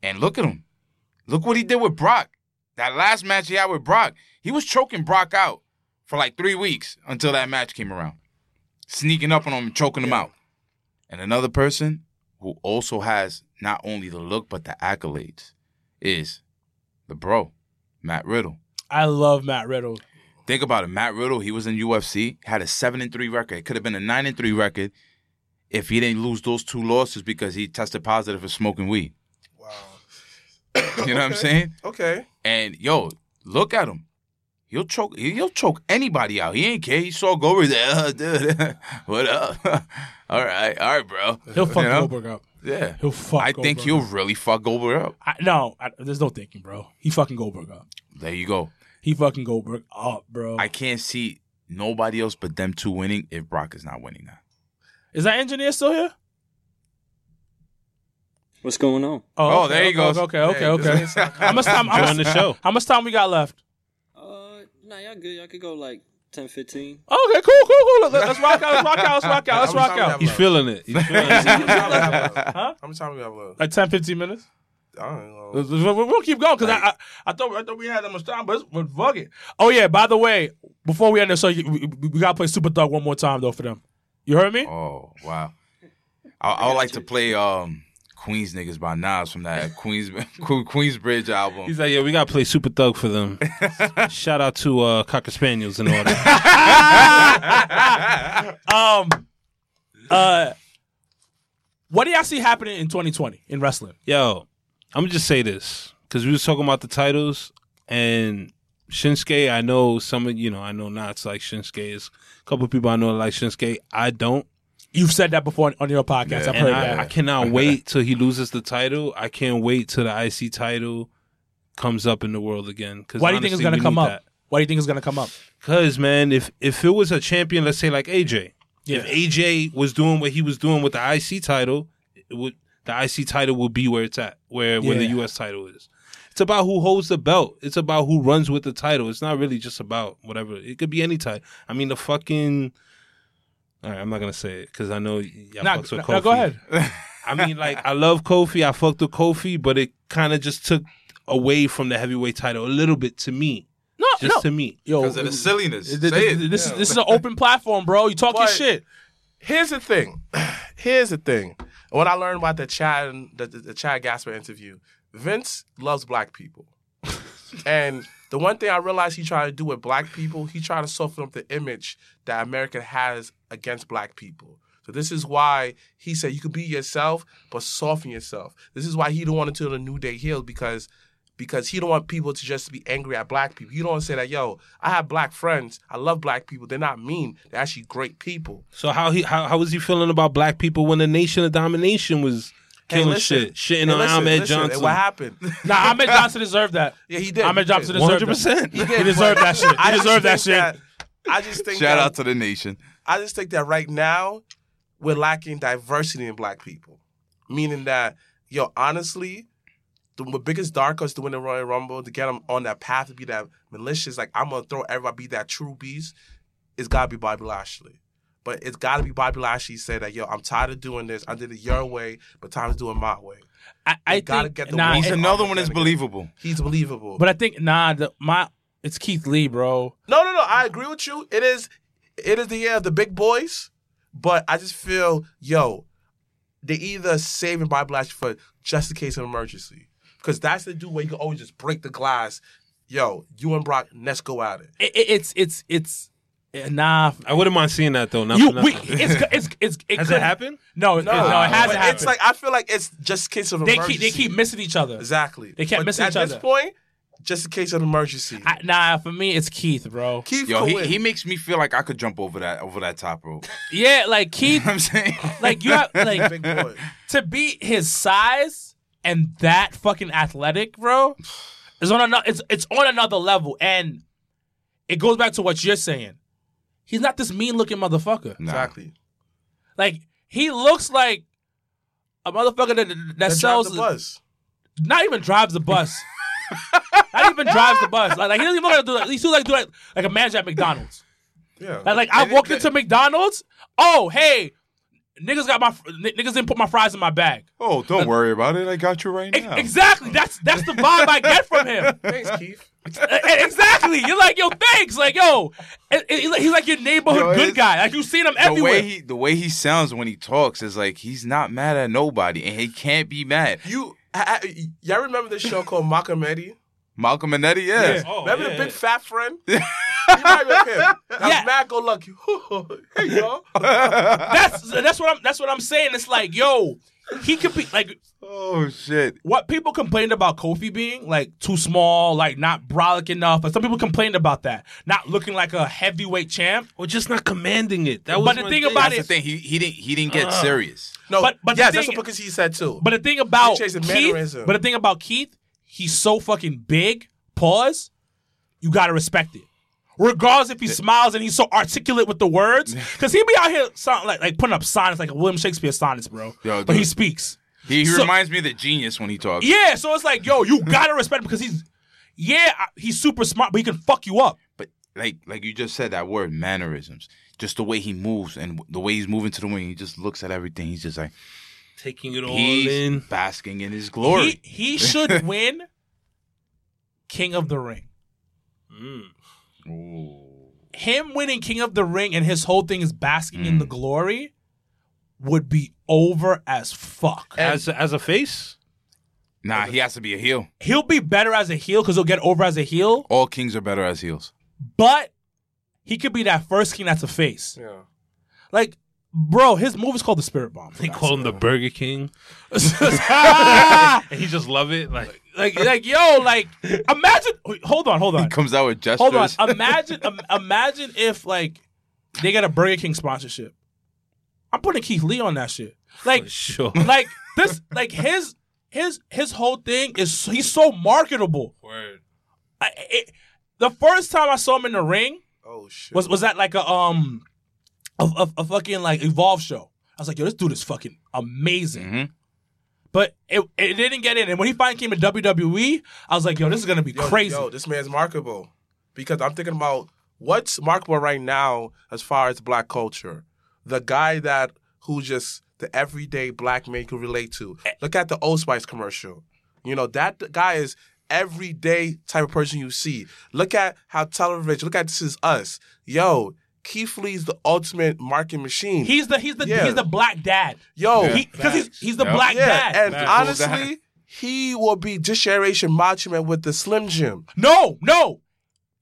And look at him. Look what he did with Brock. That last match he had with Brock, he was choking Brock out for like three weeks until that match came around. Sneaking up on him and choking him out. And another person who also has not only the look but the accolades is the bro, Matt Riddle. I love Matt Riddle. Think about it. Matt Riddle, he was in UFC, had a seven and three record. It could have been a nine and three record if he didn't lose those two losses because he tested positive for smoking weed. Wow. You know what I'm saying? [COUGHS] Okay. And yo, look at him. He'll choke. He'll choke anybody out. He ain't care. He saw Goldberg there. Oh, [LAUGHS] dude, [LAUGHS] what up? [LAUGHS] all right, all right, bro. He'll fuck You know? Goldberg up. Yeah, He'll fuck. I think he'll up. really fuck Goldberg up. I, no, I, there's no thinking, bro. He fucking Goldberg up. There you go. He fucking Goldberg up, bro. I can't see nobody else but them two winning if Brock is not winning now. Is that engineer still here? What's going on? Oh, oh okay, there he okay, goes. Okay, okay, Hey, okay. this How much time? How Join much, the show. how much time we got left? Nah, y'all good. Y'all could go like 10, 15. Okay, cool, cool, cool. Let- Let's rock out. Let's rock out. Let's rock out. Let's rock out. He's feeling it. He's feeling it. [LAUGHS] How much time we have left? Huh? How much time we have left? Like 10, 15 minutes. I don't know. Let's- let's- We'll we'll keep going because I, I I thought I thought we had that much time, but, it's, but fuck it. Oh yeah. By the way, before we end this, so you, we, we gotta play Super Thug one more time though for them. You heard me? Oh wow. I, I would like to play um, Queens niggas by Nas from that Queens [LAUGHS] Que- Queensbridge album. He's like, yeah, we gotta play Super Thug for them. [LAUGHS] Shout out to uh, Cocker Spaniels and all that. [LAUGHS] Um. Uh. What do y'all see happening in 2020 in wrestling? Yo, I'm gonna just say this because we was talking about the titles and Shinsuke. I know some of you know. I know Knots like Shinsuke. Is a couple of people I know like Shinsuke. I don't, You've said that before on your podcast. I've heard I, that. I cannot [LAUGHS] wait till he loses the title. I can't wait till the IC title comes up in the world again. Cause Why do you think it's gonna come up? Why do you think it's gonna come up? Because man, if if it was a champion, let's say like AJ, Yeah. if AJ was doing what he was doing with the IC title, it would the IC title would be where it's at, where where the US title is. It's about who holds the belt. It's about who runs with the title. It's not really just about whatever. It could be any title. I mean, the fucking. All right, I'm not gonna say it because I know y'all Nah, fucks with nah, Kofi. go ahead. [LAUGHS] I mean, like I love Kofi. I fucked with Kofi, but it kind of just took away from the heavyweight title a little bit to me. No, Just no. to me. Yo, Because of the uh, silliness. this, Say this, it. this is this is an open platform, bro. You talking But- shit. Here's the thing. [CLEARS THROAT] Here's the thing. What I learned about the Shad the, the, the Shad Gaspard interview. Vince loves black people. [LAUGHS] And the one thing I realized he tried to do with black people, he tried to soften up the image that America has against black people. So this is why he said you can be yourself, but soften yourself. This is why he don't want to do the New Day heel because because he don't want people to just be angry at black people. He don't want to say that, yo, I have black friends. I love black people. They're not mean. They're actually great people. So how he how, how was he feeling about black people when the Nation of Domination was Hey, killing listen. shit, shitting Hey, on listen, Ahmed listen, Johnson? What happened? [LAUGHS] Nah, Ahmed Johnson deserved that. [LAUGHS] Yeah, he did. Ahmed He Johnson did. deserved 100%. that. He deserved that shit. He I just deserved that think shit. I just think Shout that, out to the nation. I just think that right now we're lacking diversity in black people. Meaning that, yo, honestly, the, the biggest dark horse to win the Royal Rumble, to get them on that path to be that malicious, like I'm gonna throw everybody be that true beast, it's gotta be Bobby Lashley. But it's gotta be Bobby Lashley say that, yo, I'm tired of doing this. I did it your way, but time to do it my way. I, I gotta think get the nah, He's another one that's believable. He's believable. but I think nah, the, my it's Keith Lee, bro. No, no, no. I agree with you. It is, it is the year of the big boys. But I just feel, yo, they either saving Bobby Lashley for just in case of emergency, because that's the dude where you can always just break the glass. Yo, you and Brock, let's go at it. It, it, it's it's it's Eh, nah. I wouldn't mind seeing that though. Not You we, it's it's it's it Has could- it happened? No, no, no, it hasn't happened. It's like I feel like it's just in case of they emergency. keep they keep missing each other. exactly. They kept But missing each other. at this point, just in case of emergency. I, nah, for me it's Keith, bro. Keith Yo, he, he makes me feel like I could jump over that over that top rope. [LAUGHS] Yeah, like You Keith, know what I'm saying? [LAUGHS] like you have [LAUGHS] like big boy. to be his size and that fucking athletic, bro, is on another. It's it's on another level, and it goes back to what you're saying. He's not this mean looking motherfucker. Nah. Exactly. Like he looks like a motherfucker that that That sells drives the bus. not even drives the bus. [LAUGHS] not even drives the bus. Like, like he doesn't even look like do that. He still like do like, like a manager at McDonald's. Yeah. Like, like I walked into McDonald's. Oh, hey, niggas got my niggas didn't put my fries in my bag. Oh, don't worry about it. I got you right E- Exactly. That's that's the vibe I get from him. [LAUGHS] Thanks, Keith. Exactly. You're like, yo, thanks. Like, yo, it- it- he's like your neighborhood Yo, good guy. Like you seen him The everywhere. way he the way he sounds when he talks is like he's not mad at nobody and he can't be mad. You, I, I, y'all remember this show called Malcolm Eddie? Malcolm and Eddie, yes. Oh, Remember yeah, the big yeah. fat friend? [LAUGHS] he might be him. That Yeah. was mad go lucky. [LAUGHS] hey y'all. that's that's what I'm that's what I'm saying. It's like, yo, he could be like Oh shit. what people complained about Kofi being like too small, like not brolic enough. But some people complained about that, not looking like a heavyweight champ. or just not commanding it. That was But the thing thing. about That's it- the thing. He he didn't he didn't get uh-huh. serious. No, But- but the yes, that's thing- what because he said too. But the thing about He chased the Keith, mannerism. but the thing about Keith, he's so fucking big. Pause. You gotta respect it. Regardless if he smiles and he's so articulate with the words, because he be out here sound like like putting up sonnets like a William Shakespeare sonnets, bro. Yo, but he speaks. He, he So- reminds me of the genius when he talks. Yeah, so it's like, yo, you gotta respect him because he's, yeah, he's super smart, but he can fuck you up. But like like you just said that word mannerisms, just the way he moves and the way he's moving to the wing, he just looks at everything. He's just like taking it all he's in. basking in his glory. He he should [LAUGHS] win King of the Ring. Hmm. Him winning King of the Ring and his whole thing is basking in the mm. glory would be over as fuck. As as a face, nah, he has to be a heel. He'll be better as a heel because he'll get over as a heel, All kings are better as heels. but he could be that first king that's a face. yeah. Like, bro, his move is called the Spirit Bomb. for they call him the Burger King, [LAUGHS] [LAUGHS] and he just love it. Like like, like, yo, like, imagine. Hold on, hold on He comes out with gestures Hold on. Imagine, um, imagine if like they got a Burger King sponsorship. I'm putting Keith Lee on that shit. Like, sure. like this, like his his his whole thing is he's so marketable. Word. I, it, the first time I saw him in the ring Oh shit. was was that like a um a, a, a fucking like Evolve show. I was like, yo, this dude is fucking amazing. Mhm. But it, it didn't get in. And when he finally came to WWE, I was like, yo, this is gonna be Yo, crazy. Yo, this man's marketable. Because I'm thinking about what's marketable right now as far as black culture. The guy that who just the everyday black man can relate to. Look at the Old Spice commercial. You know, that guy is everyday type of person you see. Look at how television, look at This Is Us. Yo, Keith Lee's the ultimate marketing machine. He's the he's the Yeah. he's the black dad. Yo, He because he's he's the Yep. black yeah, dad. and Facts. honestly, he will be this generation Macho Man with the Slim Jim. No, no.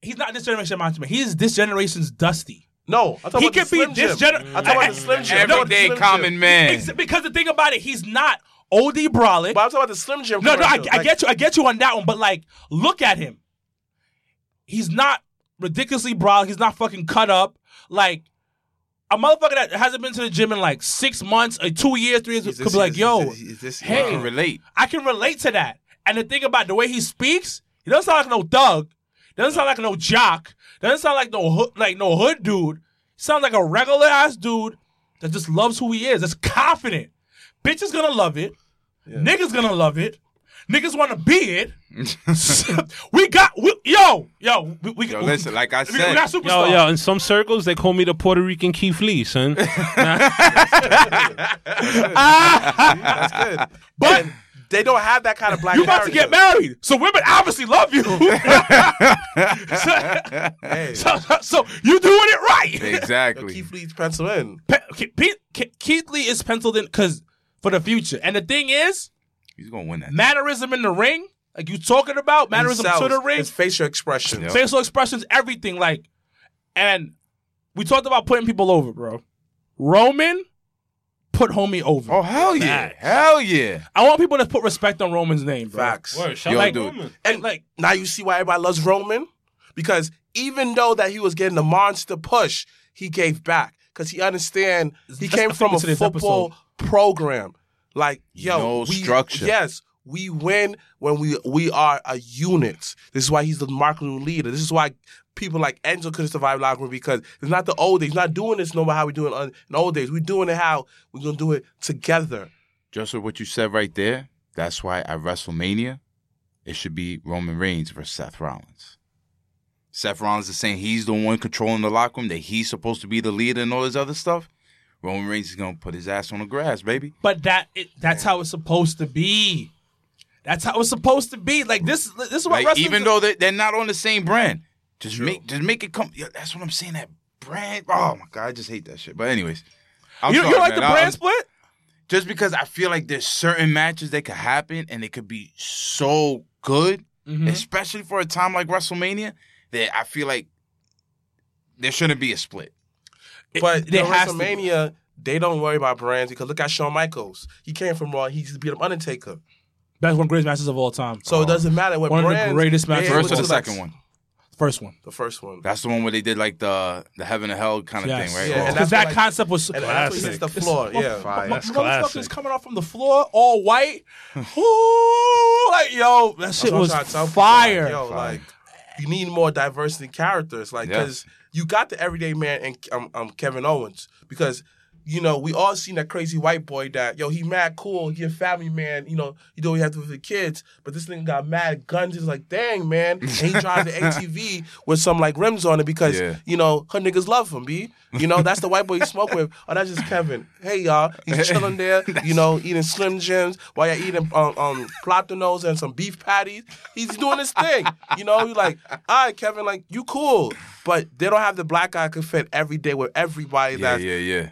He's not this generation Macho Man. He is this generation's Dusty. No, I'm talking He about the could be Slim this Jim. gener- I'm talking about the Slim Jim. I'm talking about the Everyday Slim common Jim. man. Ex- because the thing about it, he's not OD Brolic. But I'm talking about the Slim Jim. No, no, I, commercial. I get you. I get you on that one. But like, look at him. He's not ridiculously brolic. He's not fucking cut up. Like a motherfucker that hasn't been to the gym in like six months, or two years, three years, Is could this- be like, "Yo, is- is this- hey, I can relate. I can relate to that." And the thing about the way he speaks, he doesn't sound like no thug. Doesn't sound like no jock. Doesn't sound like no hood, like no hood dude. He sounds like a regular ass dude that just loves who he is. That's confident. Bitch is gonna love it. Niggas gonna love it. Niggas want to be it. [LAUGHS] we got we, yo yo. We, we, Yo, listen, like I we, we said, got Yo, yo, in some circles they call me the Puerto Rican Keith Lee, son. [LAUGHS] That's good. [LAUGHS] But They don't have that kind of black. you about to get character. married, so women obviously love you. Hey. so, so, so you doing it right. exactly. Keith Lee's penciled in. Pe- Ke- Pete- Ke- Keith Lee is penciled in because for the future. And the thing is, He's gonna win that. mannerism in the ring, like you talking about, mannerism to the ring, His facial expressions, Yep. facial expressions, everything. Like, and we talked about putting people over, bro. Roman put homie over. Oh hell yeah, Facts. hell yeah. I want people to put respect on Roman's name, bro. Facts. Word, shout Yo, dude. Roman. And like, Now you see why everybody loves Roman because even though that he was getting the monster push, he gave back because he understand he Let's came from a into this football program. Like yo, No we, structure. Yes, we win when we we are a unit. This is why he's the marketing leader. This is why people like Enzo couldn't survive locker room because it's not the old days. Not doing this no matter how we doing it in the old days. We're doing it how we're gonna do it together. Just with what you said right there, that's why at WrestleMania, it should be Roman Reigns versus Seth Rollins. Seth Rollins is saying he's the one controlling the locker room, that he's supposed to be the leader and all this other stuff. Roman Reigns is gonna put his ass on the grass, baby. but that it, that's how it's supposed to be. That's how it's supposed to be. Like this, this is what Like, even though they- they're not on the same brand, just make just make it come. Yeah, that's what I'm saying. That brand. Oh my god, I just hate that shit. But anyways, I'm you, sorry, you like man. the brand I'm- split? just because I feel like there's certain matches that could happen and it could be so good, Mm-hmm. especially for a time like WrestleMania, that I feel like there shouldn't be a split. But there in has to. WrestleMania, they don't worry about brands because look at Shawn Michaels. He came from Raw. He used to beat up Undertaker. That's one of the greatest matches of all time. So it doesn't matter what One of the greatest matches. able First or to, the like, second one? First one. The first one. That's the one where they did like the the heaven and hell kind of Yes. thing, right? Yeah, Oh. Because that's that like- concept was And that's what hits the floor. Yeah. Fire. My- That's motherfuckers classic. coming off from the floor all white. [LAUGHS] Ooh, like yo, that shit That's what I'm was trying to tell people, fire. Like, yo, like you need more diversity characters, like Yeah. You got the everyday man and um, um Kevin Owens because. You know, we all seen that crazy white boy that yo, he mad cool, he a family man, you know, you do what you have to do with the kids, but this nigga got mad guns, he's like, dang man, and he [LAUGHS] drives the ATV with some like rims on it because Yeah. you know her niggas love him, b. You know, that's the white boy you smoke with. Oh, that's just Kevin. Hey y'all, he's chilling there, [LAUGHS] you know, eating Slim Jims while you're eating um, um platanos and some beef patties. He's doing his thing. You know, you're like, all right, Kevin, like you cool, but they don't have the black guy can fit every day with everybody yeah, that yeah, yeah.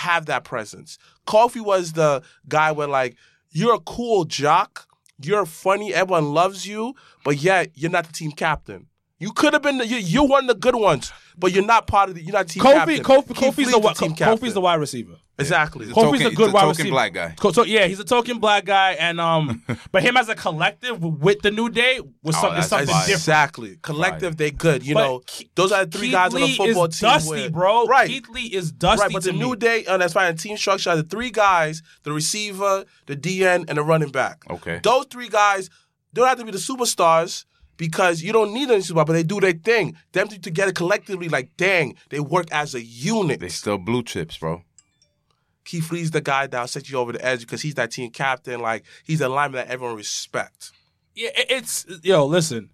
Have that presence. Kofi was the guy where like you're a cool jock, you're funny, everyone loves you, but yet you're not the team captain. You could have been. The, you, you're one of the good ones, but you're not part of the. You're not team Kofi, captain. Kofi, Keith Kofi's the, wi- team Kofi's the wide receiver. exactly. He's a Kofi's token- a good a wide token receiver. black guy. So yeah, he's a token black guy, and um, [LAUGHS] but him as a collective with the new day was Oh, something something fire. different. Exactly. Collective, they good. You But know, those are the three Keith guys on Lee the football is team. Dusty, where- bro. Right. Keith Lee is dusty. Right, but the new day, and that's fine. Team structure are the three guys: the receiver, the DN, and the running back. Okay. those three guys don't have to be the superstars because you don't need any superstar, but they do their thing. Them two together collectively, like dang, they work as a unit. They still blue chips, bro. Keith Lee's the guy that'll set you over the edge because he's that team captain. Like he's the lineman that everyone respects. Yeah, it's yo. Listen,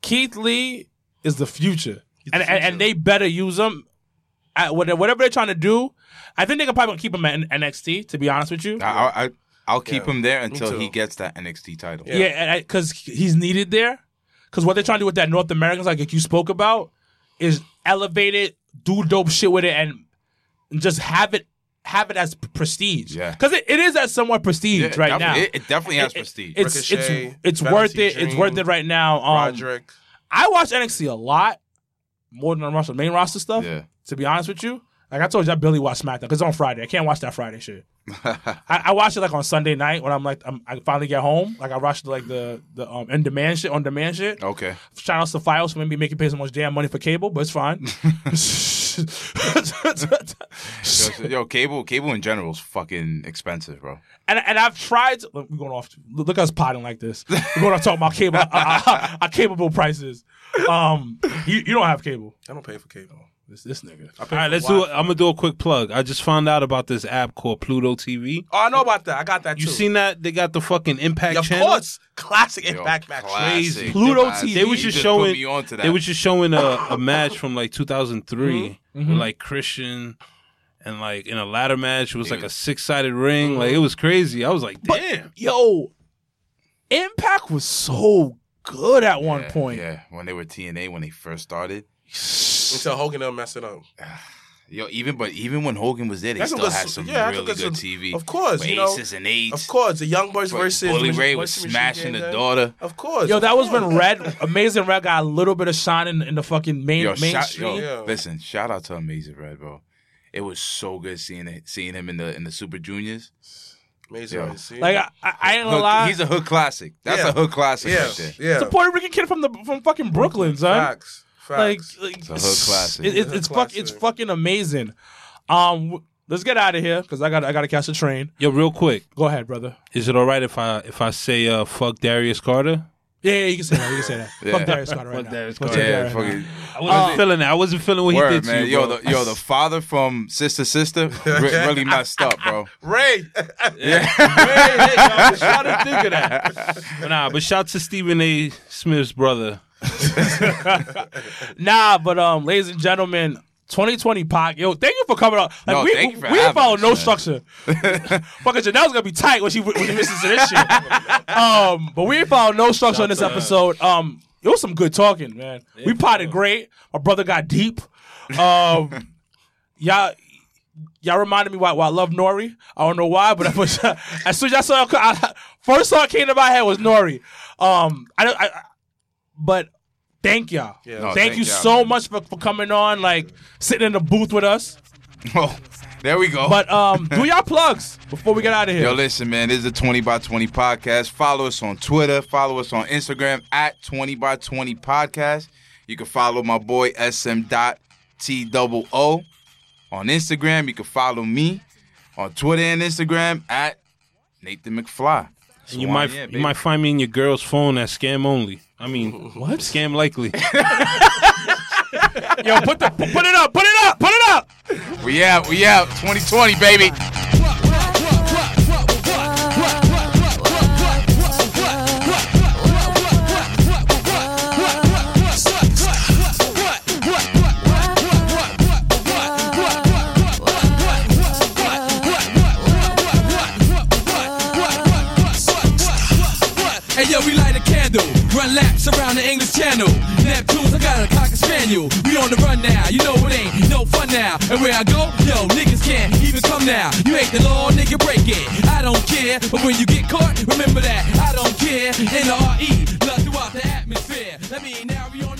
Keith Lee is the future, and, the and future. and they better use him. At whatever whatever they're trying to do, I think they're probably keep him at NXT. To be honest with you, I, I, I, I'll keep Yeah. him there until he gets that NXT title. yeah, because he's needed there. Because what they're trying to do with that North Americans, like you spoke about, is elevate it, do dope shit with it, and just have it have it as prestige. Yeah. because it, it is at somewhat prestige Yeah, right now. It, it definitely has It- prestige. It's it's Ricochet, it's Velveteen worth it. It's worth it right now. Um, Roderick. I watch NXT a lot more than I watch the main roster stuff. yeah. To be honest with you, like I told you, I barely watch SmackDown because it's on Friday. I can't watch that Friday shit. I, I watch it like on Sunday night when I'm like I'm, I finally get home. Like I watch like the the um in demand shit on demand shit. Okay. Shout outs to Fios for maybe making pay so much damn money for cable, but it's fine. Yo, [LAUGHS] yo, cable, cable in general is fucking expensive, bro. and and I've tried. To, look, we're going off. Look at us potting like this. We're going to talk about cable. our, our, our cable bill prices. Um, you, you don't have cable. I don't pay for cable. This this nigga. All right, let's do. it. Wi-Fi. I'm gonna do a quick plug. I just found out about this app called Pluto TV. Oh, I know about that. I got that You too. seen that? They got the fucking Impact Yeah, of channel. course. Classic Yo, Impact match. classic. Crazy. Pluto Classic. TV. They was You just put showing. me onto that. They was just showing a, a match from like 2003 Mm-hmm. with like Christian and like in a ladder match. It was like a six sided ring. Like it was crazy. I was like, damn. Yo, Impact was so good at one Yeah, point. Yeah, when they were TNA when they first started. Until Hogan done mess it up. [SIGHS] Yo, even but even when Hogan was there, they That's some still good- had some yeah, that's really good- good some- TV. of course, With you know, aces and eights. Of course, the Young Boys versus Bully Machine- Ray was Machine smashing Gang the Gang. daughter. Of course. Yo, of that was when Red, Amazing Red got a little bit of shine in, in the fucking main Yo, shout, mainstream. yo, Yeah. listen, shout out to Amazing Red, bro. It was so good seeing it, seeing him in the in the Super Juniors. Amazing. Yo. See? Like I, I, I ain't gonna Hood- lie, he's a hood classic. That's Yeah. a hood classic yeah, right there. yeah. it's a Puerto Rican kid from the from fucking Brooklyn, son. Facts. Like, Facts. like It's a hood classic. It, it, Hood it's fuck, it's fucking amazing. Um, let's get out of here because I got I got to catch the train. Yo, real quick, Go ahead, brother. is it all right if I if I say uh, fuck Darius Carter? Yeah, yeah, you can say that. You can say that. [LAUGHS] Yeah. Fuck Darius Carter right Fuck now. Darius Fuck Scott. yeah, Darius right now. I wasn't Uh, feeling that. I wasn't feeling what he word, did to man. you, yo, bro. the yo, the father from Sister Sister [LAUGHS] re- really messed up, bro. [LAUGHS] Ray. hey, hey, I was trying to think of that. But nah, but shout to Stephen A. Smith's brother. [LAUGHS] Nah, but um, ladies and gentlemen, 2020 Pac, yo, thank you for coming up. Like No, we thank you for we ain't having follow no man. structure. [LAUGHS] Fucking Janelle's gonna be tight when she when she listens to this shit. [LAUGHS] Um, but we ain't follow no structure on this episode. Um, it was some good talking, man. we potted great. My brother got deep. Um, y'all. Y'all reminded me why, why I love Nori. I don't know why, but was, as soon as I saw, I, first thought came to my head was Nori. Um, I, I but thank y'all. Yeah. No, thank, thank you y'all, so man. much for, for coming on, like sitting in the booth with us. Oh, there we go. But um, [LAUGHS] do y'all plugs before we get out of here. Yo, listen, man. This is the 20 by 20 podcast. Follow us on Twitter. Follow us on Instagram at 20 by 20 podcast. You can follow my boy SM dot T double O on Instagram. You can follow me on Twitter and Instagram at Nathan McFly. And you might yeah, you might find me in your girl's phone at scam only. I mean, What? Scam likely. [LAUGHS] Yo, put the put it up, put it up, put it up. We out. We out. 2020, baby. Run laps around the English Channel. Neptunes, I got a cocker spaniel. We on the run now, you know it ain't no fun now. And where I go, yo, niggas can't even come now. You ain't the law, nigga, break it. I don't care, but when you get caught, remember that I don't care. N R E, love throughout the atmosphere. Let me now we on.